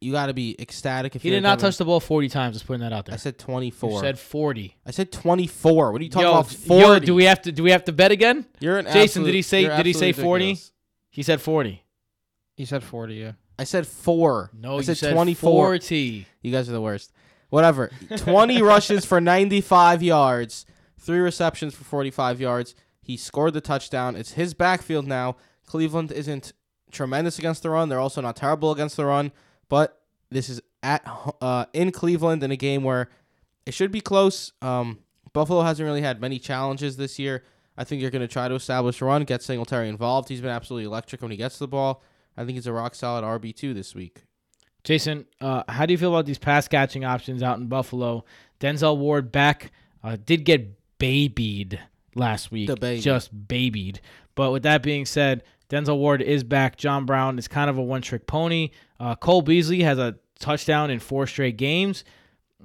C: you got to be ecstatic if
B: He
C: you're
B: did not
C: Devin.
B: touch the ball 40 times. Just putting that out there.
C: I said
B: You
C: 24.
B: said 40.
C: I said 24. What are you talking
B: Yo,
C: about?
B: d-
C: 40.
B: yo, do we have to do we have to bet again?
C: You're an
B: Jason,
C: absolute-
B: did he say- did he say 40?
C: ridiculous.
B: He said 40.
D: He said 40, yeah.
C: I said 4.
B: No,
C: I
B: you
C: said,
B: said
C: 24.
B: 40.
C: You guys are the worst. Whatever. 20 rushes for 95 yards, three receptions for 45 yards. He scored the touchdown. It's his backfield now. Cleveland isn't tremendous against the run. They're also not terrible against the run, but this is at uh, in Cleveland in a game where it should be close. Um, Buffalo hasn't really had many challenges this year. I think you're going to try to establish a run, get Singletary involved. He's been absolutely electric when he gets the ball. I think he's a rock solid RB two this week.
B: Jason, uh, how do you feel about these pass catching options out in Buffalo? Denzel Ward back uh, did get babied last week,
C: baby.
B: just babied. But with that being said, Denzel Ward is back. John Brown is kind of a one trick pony. Uh, Cole Beasley has a touchdown in four straight games.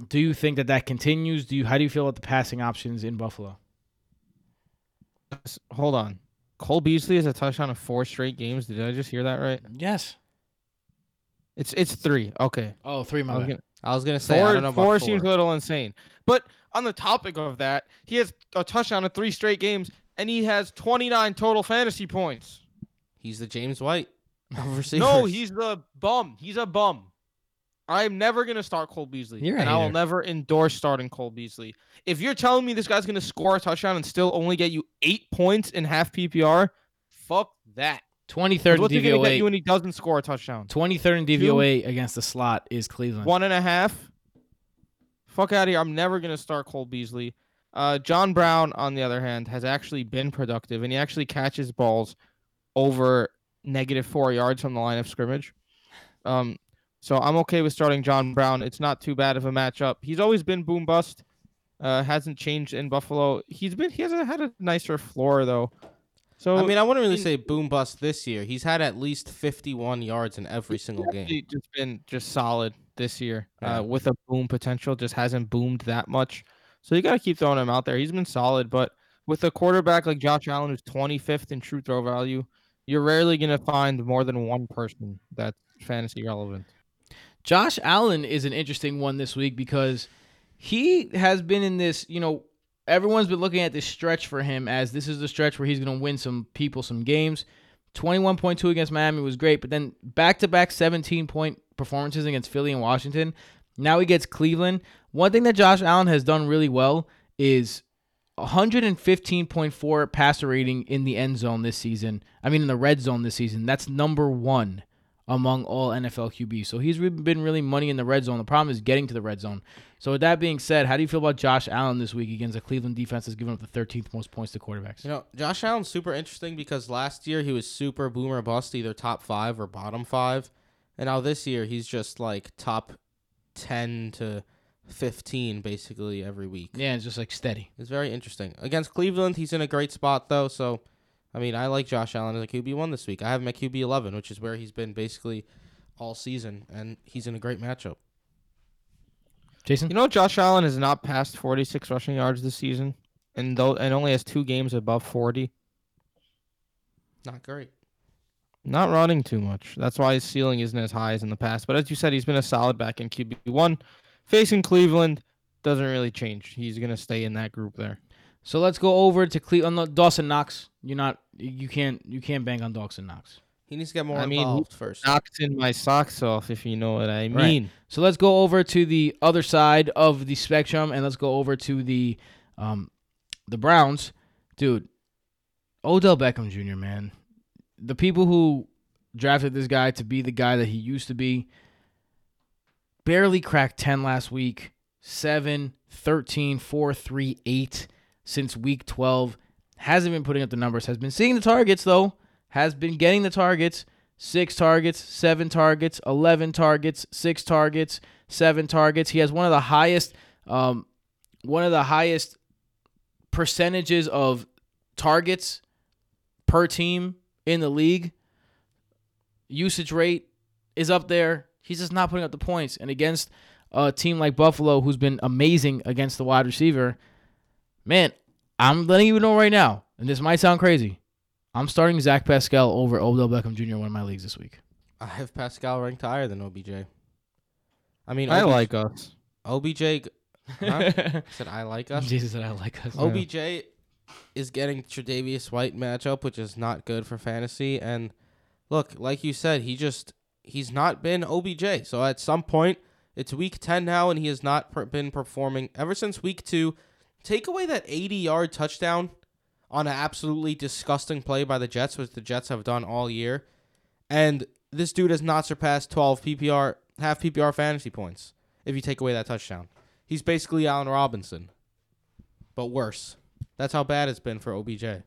B: Do you think that that continues? Do you? How do you feel about the passing options in Buffalo?
D: Hold on. Cole Beasley has a touchdown in four straight games. Did I just hear that right?
B: Yes.
D: It's it's three. Okay.
B: Oh, three
D: I was
B: bad.
D: gonna-
C: I was going to say, I
D: four
C: don't know about
D: four
C: four.
D: seems a little insane. But on the topic of that, he has a touchdown in three straight games, and he has 29 total fantasy points.
C: He's the James White of.
D: No, he's the bum. He's a bum. I'm never gonna start Cole Beasley,
B: You're
D: and I will never endorse starting Cole Beasley. If you're telling me this guy's gonna score a touchdown and still only get you eight points in half PPR, fuck that.
B: 23rd in
D: What's he gonna get you
B: DVOA.
D: when he doesn't score a touchdown?
B: 23rd in DVOA against the slot is Cleveland.
D: One and a half. Fuck out of here. I'm never gonna start Cole Beasley. Uh, John Brown, on the other hand, has actually been productive, and he actually catches balls over negative four yards from the line of scrimmage. Um, so I'm okay with starting John Brown. It's not too bad of a matchup. He's always been boom bust. Uh, hasn't changed in Buffalo. He's been he hasn't had a nicer floor though. So
C: I mean, I wouldn't really say boom bust this year. He's had at least 51 yards in every single game.
D: He's just been just solid this year
C: Yeah.
D: uh, with a boom potential. Just hasn't boomed that much. So you got to keep throwing him out there. He's been solid, but with a quarterback like Josh Allen, who's 25th in true throw value, you're rarely gonna find more than one person that's fantasy relevant.
B: Josh Allen is an interesting one this week because he has been in this, you know, everyone's been looking at this stretch for him as this is the stretch where he's going to win some people some games. 21.2 against Miami was great, but then back to back 17 point performances against Philly and Washington. Now he gets Cleveland. One thing that Josh Allen has done really well is 115.4 passer rating in the end zone this season. I mean, in the red zone this season. That's number one among all NFL QBs. So he's been really money in the red zone. The problem is getting to the red zone. So with that being said, how do you feel about Josh Allen this week against a Cleveland defense that's given up the 13th most points to quarterbacks?
C: You know, Josh Allen's super interesting because last year he was super boomer bust, either top five or bottom five. And now this year he's just like top 10 to 15 basically every week.
B: Yeah, it's just like steady.
C: It's very interesting. Against Cleveland, he's in a great spot though. So, I mean, I like Josh Allen as a QB one this week. I have him at QB eleven, which is where he's been basically all season, and he's in a great matchup.
B: Jason?
D: You know, Josh Allen has not passed 46 rushing yards this season, and though and only has two games above 40.
C: Not great.
D: Not running too much. That's why his ceiling isn't as high as in the past. But as you said, he's been a solid back in QB one. Facing Cleveland doesn't really change. He's gonna stay in that group there.
B: So let's go over to Cleveland. Uh, Dawson Knox You're not. You can't. You can't bank on Dawson Knox.
C: He needs to get more
D: I mean,
C: involved first.
D: Knocked in my socks off, if you know what I
B: Right.
D: mean.
B: So let's go over to the other side of the spectrum, and let's go over to the um, the Browns, dude. Odell Beckham Jr. Man, the people who drafted this guy to be the guy that he used to be barely cracked 10 last week 7 13 4 3 8 since week 12 hasn't been putting up the numbers has been seeing the targets though has been getting the targets six targets, seven targets, 11 targets, six targets, seven targets. He has one of the highest, um, one of the highest percentages of targets per team in the league. Usage rate is up there. He's just not putting up the points. And against a team like Buffalo, who's been amazing against the wide receiver, man, I'm letting you know right now, and this might sound crazy. I'm starting Zach Pascal over Odell Beckham Jr. in one of my leagues this week.
C: I have Pascal ranked higher than OBJ. I mean,
D: I
C: OBJ
D: like us.
C: OBJ. Huh? Said I like us.
B: Jesus, said I like us.
D: Yeah.
C: OBJ is getting Tre'Davious White matchup, which is not good for fantasy. And look, like you said, he just he's not been OBJ. So at some point, it's week ten now, and he has not per- been performing ever since week two. Take away that eighty-yard touchdown on an absolutely disgusting play by the Jets, which the Jets have done all year, and this dude has not surpassed twelve PPR half PPR fantasy points. If you take away that touchdown, he's basically Allen Robinson, but worse. That's how bad it's been for OBJ.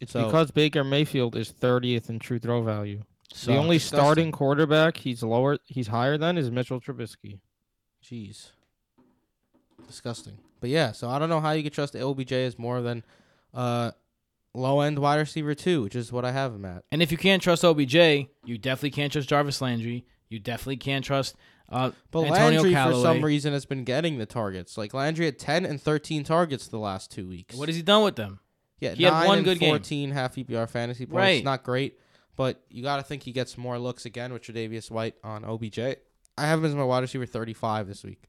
D: It's
C: So-
D: because Baker Mayfield is 30th in true throw value.
B: So,
D: the only
C: disgusting.
D: starting quarterback he's lower, he's higher than is Mitchell Trubisky.
C: Jeez. Disgusting. But yeah, so I don't know how you could trust OBJ as more than uh low end wide receiver two, which is what I have him at.
B: and if you can't trust OBJ, you definitely can't trust Jarvis Landry. You definitely can't trust uh,
C: But
B: Antonio
C: Landry
B: Callaway.
C: for some reason has been getting the targets. Like Landry had ten and thirteen targets the last two weeks.
B: What has he done with them?
C: yeah,
B: he had one
C: and
B: good game.
C: fourteen half PPR fantasy points.
B: Right.
C: Not great. But you gotta think he gets more looks again with Tre'Davious White on OBJ. I have him as my wide receiver thirty five this week.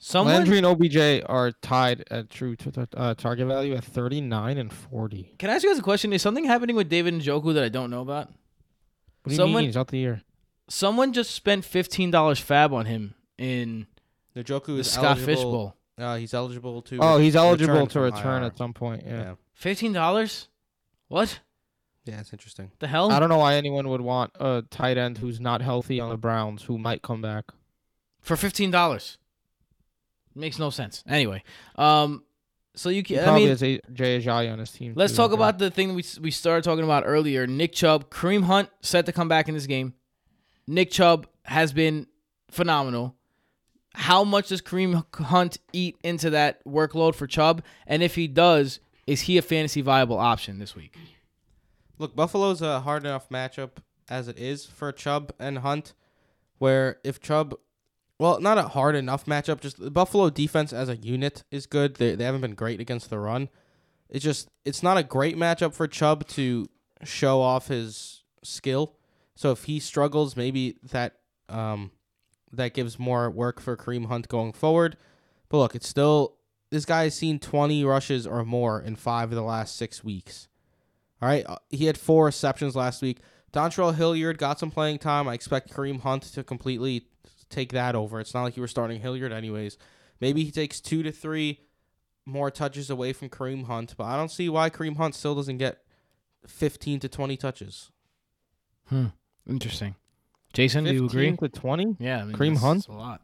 B: Someone
D: Landry and OBJ are tied at true t- t- uh, target value at 39 and 40.
B: Can I ask you guys a question? Is something happening with David Njoku that I don't know about?
D: What do you
B: Someone-
D: mean? He's out the year.
B: Someone just spent fifteen dollars FAAB on him in
C: Njoku
B: the
C: is
B: Scott
C: eligible.
B: Fishbowl.
C: Uh, he's eligible to.
D: Oh, he's eligible
C: return
D: to return
C: IR.
D: at some point. Yeah.
C: Yeah.
B: Fifteen dollars? What
C: Yeah, it's interesting.
B: the hell?
D: I don't know why anyone would want a tight end who's not healthy on the Browns who might come back.
B: For fifteen dollars. Makes no sense. Anyway, um, so you
D: He
B: can. I
D: probably
B: mean,
D: has a Jay Ajayi on his team.
B: Let's
D: too,
B: talk
D: okay.
B: about the thing we we started talking about earlier. Nick Chubb, Kareem Hunt set to come back in this game. Nick Chubb has been phenomenal. How much does Kareem Hunt eat into that workload for Chubb? And if he does, is he a fantasy viable option this week?
C: Look, Buffalo's a hard enough matchup as it is for Chubb and Hunt, where if Chubb, well, not a hard enough matchup, just the Buffalo defense as a unit is good. They, they haven't been great against the run. It's just, it's not a great matchup for Chubb to show off his skill. So if he struggles, maybe that um that gives more work for Kareem Hunt going forward. But look, it's still this guy has seen 20 rushes or more in five of the last six weeks. All right, uh, he had four receptions last week. Dontrell Hilliard got some playing time. I expect Kareem Hunt to completely take that over. It's not like you were starting Hilliard anyways. Maybe he takes two to three more touches away from Kareem Hunt, but I don't see why Kareem Hunt still doesn't get 15 to 20 touches.
B: Hmm. Interesting. Jason, do you
D: 15
B: agree?
D: to 20?
B: Yeah, I mean,
D: Kareem
B: that's-
D: Hunt?
B: that's a lot.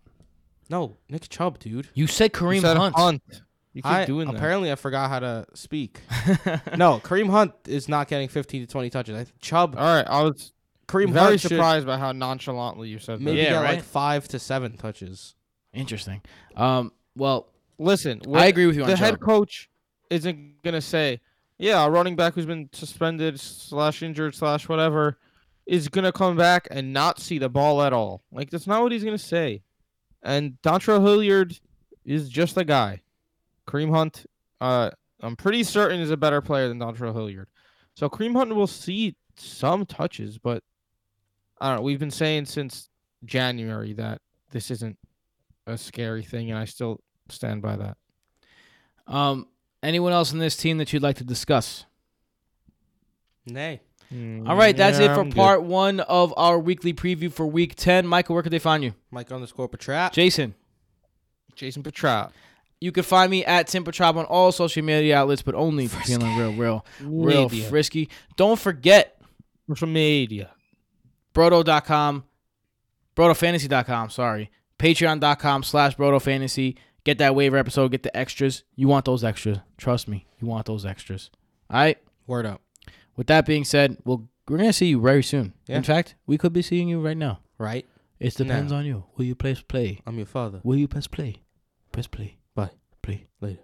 C: No, Nick Chubb, dude.
B: You said Kareem
D: You said
B: Hunt.
D: You keep
C: I,
D: doing that.
C: apparently I forgot how to speak. no, Kareem Hunt is not getting 15 to 20 touches. I, Chubb,
D: All right, I was
C: Kareem
D: very
C: Hunt should
D: surprised by how nonchalantly you said
C: maybe
B: Yeah,
C: get
B: right?
C: like five to seven touches.
B: Interesting. Um. Well.
D: Listen,
B: I agree with you on
D: the head
B: Chubb.
D: coach isn't gonna say, "Yeah, a running back who's been suspended slash injured slash whatever is gonna come back and not see the ball at all." Like that's not what he's gonna say. And Dontrell Hilliard is just a guy. Kareem Hunt, uh, I'm pretty certain is a better player than Dontrell Hilliard. So Kareem Hunt will see some touches, but I don't know. We've been saying since January that this isn't a scary thing, and I still stand by that.
B: Um. Anyone else in this team that you'd like to discuss?
C: Nay.
B: All right, that's it for
D: I'm good.
B: part one of our weekly preview for week 10. Michael, where could they find you?
C: Mike underscore Patrat.
B: Jason,
D: Jason Petrop.
B: you can find me at Tim Petrop on all social media outlets, but only for feeling real, real, real
D: Media.
B: frisky. Don't forget
D: Social media.
B: brodo.com, brodofantasy.com, sorry, patreon.com slash brodofantasy. Get that waiver episode, get the extras. You want those extras. Trust me, you want those extras. All right.
C: Word up.
B: With that being said, we'll, we're going to see you very soon.
C: Yeah.
B: In fact, we could be seeing you right now.
C: Right?
B: It depends
C: Now.
B: on you. Will you press play?
C: I'm your father.
B: Will you press play? Press play.
C: Bye.
B: Play.
C: Later.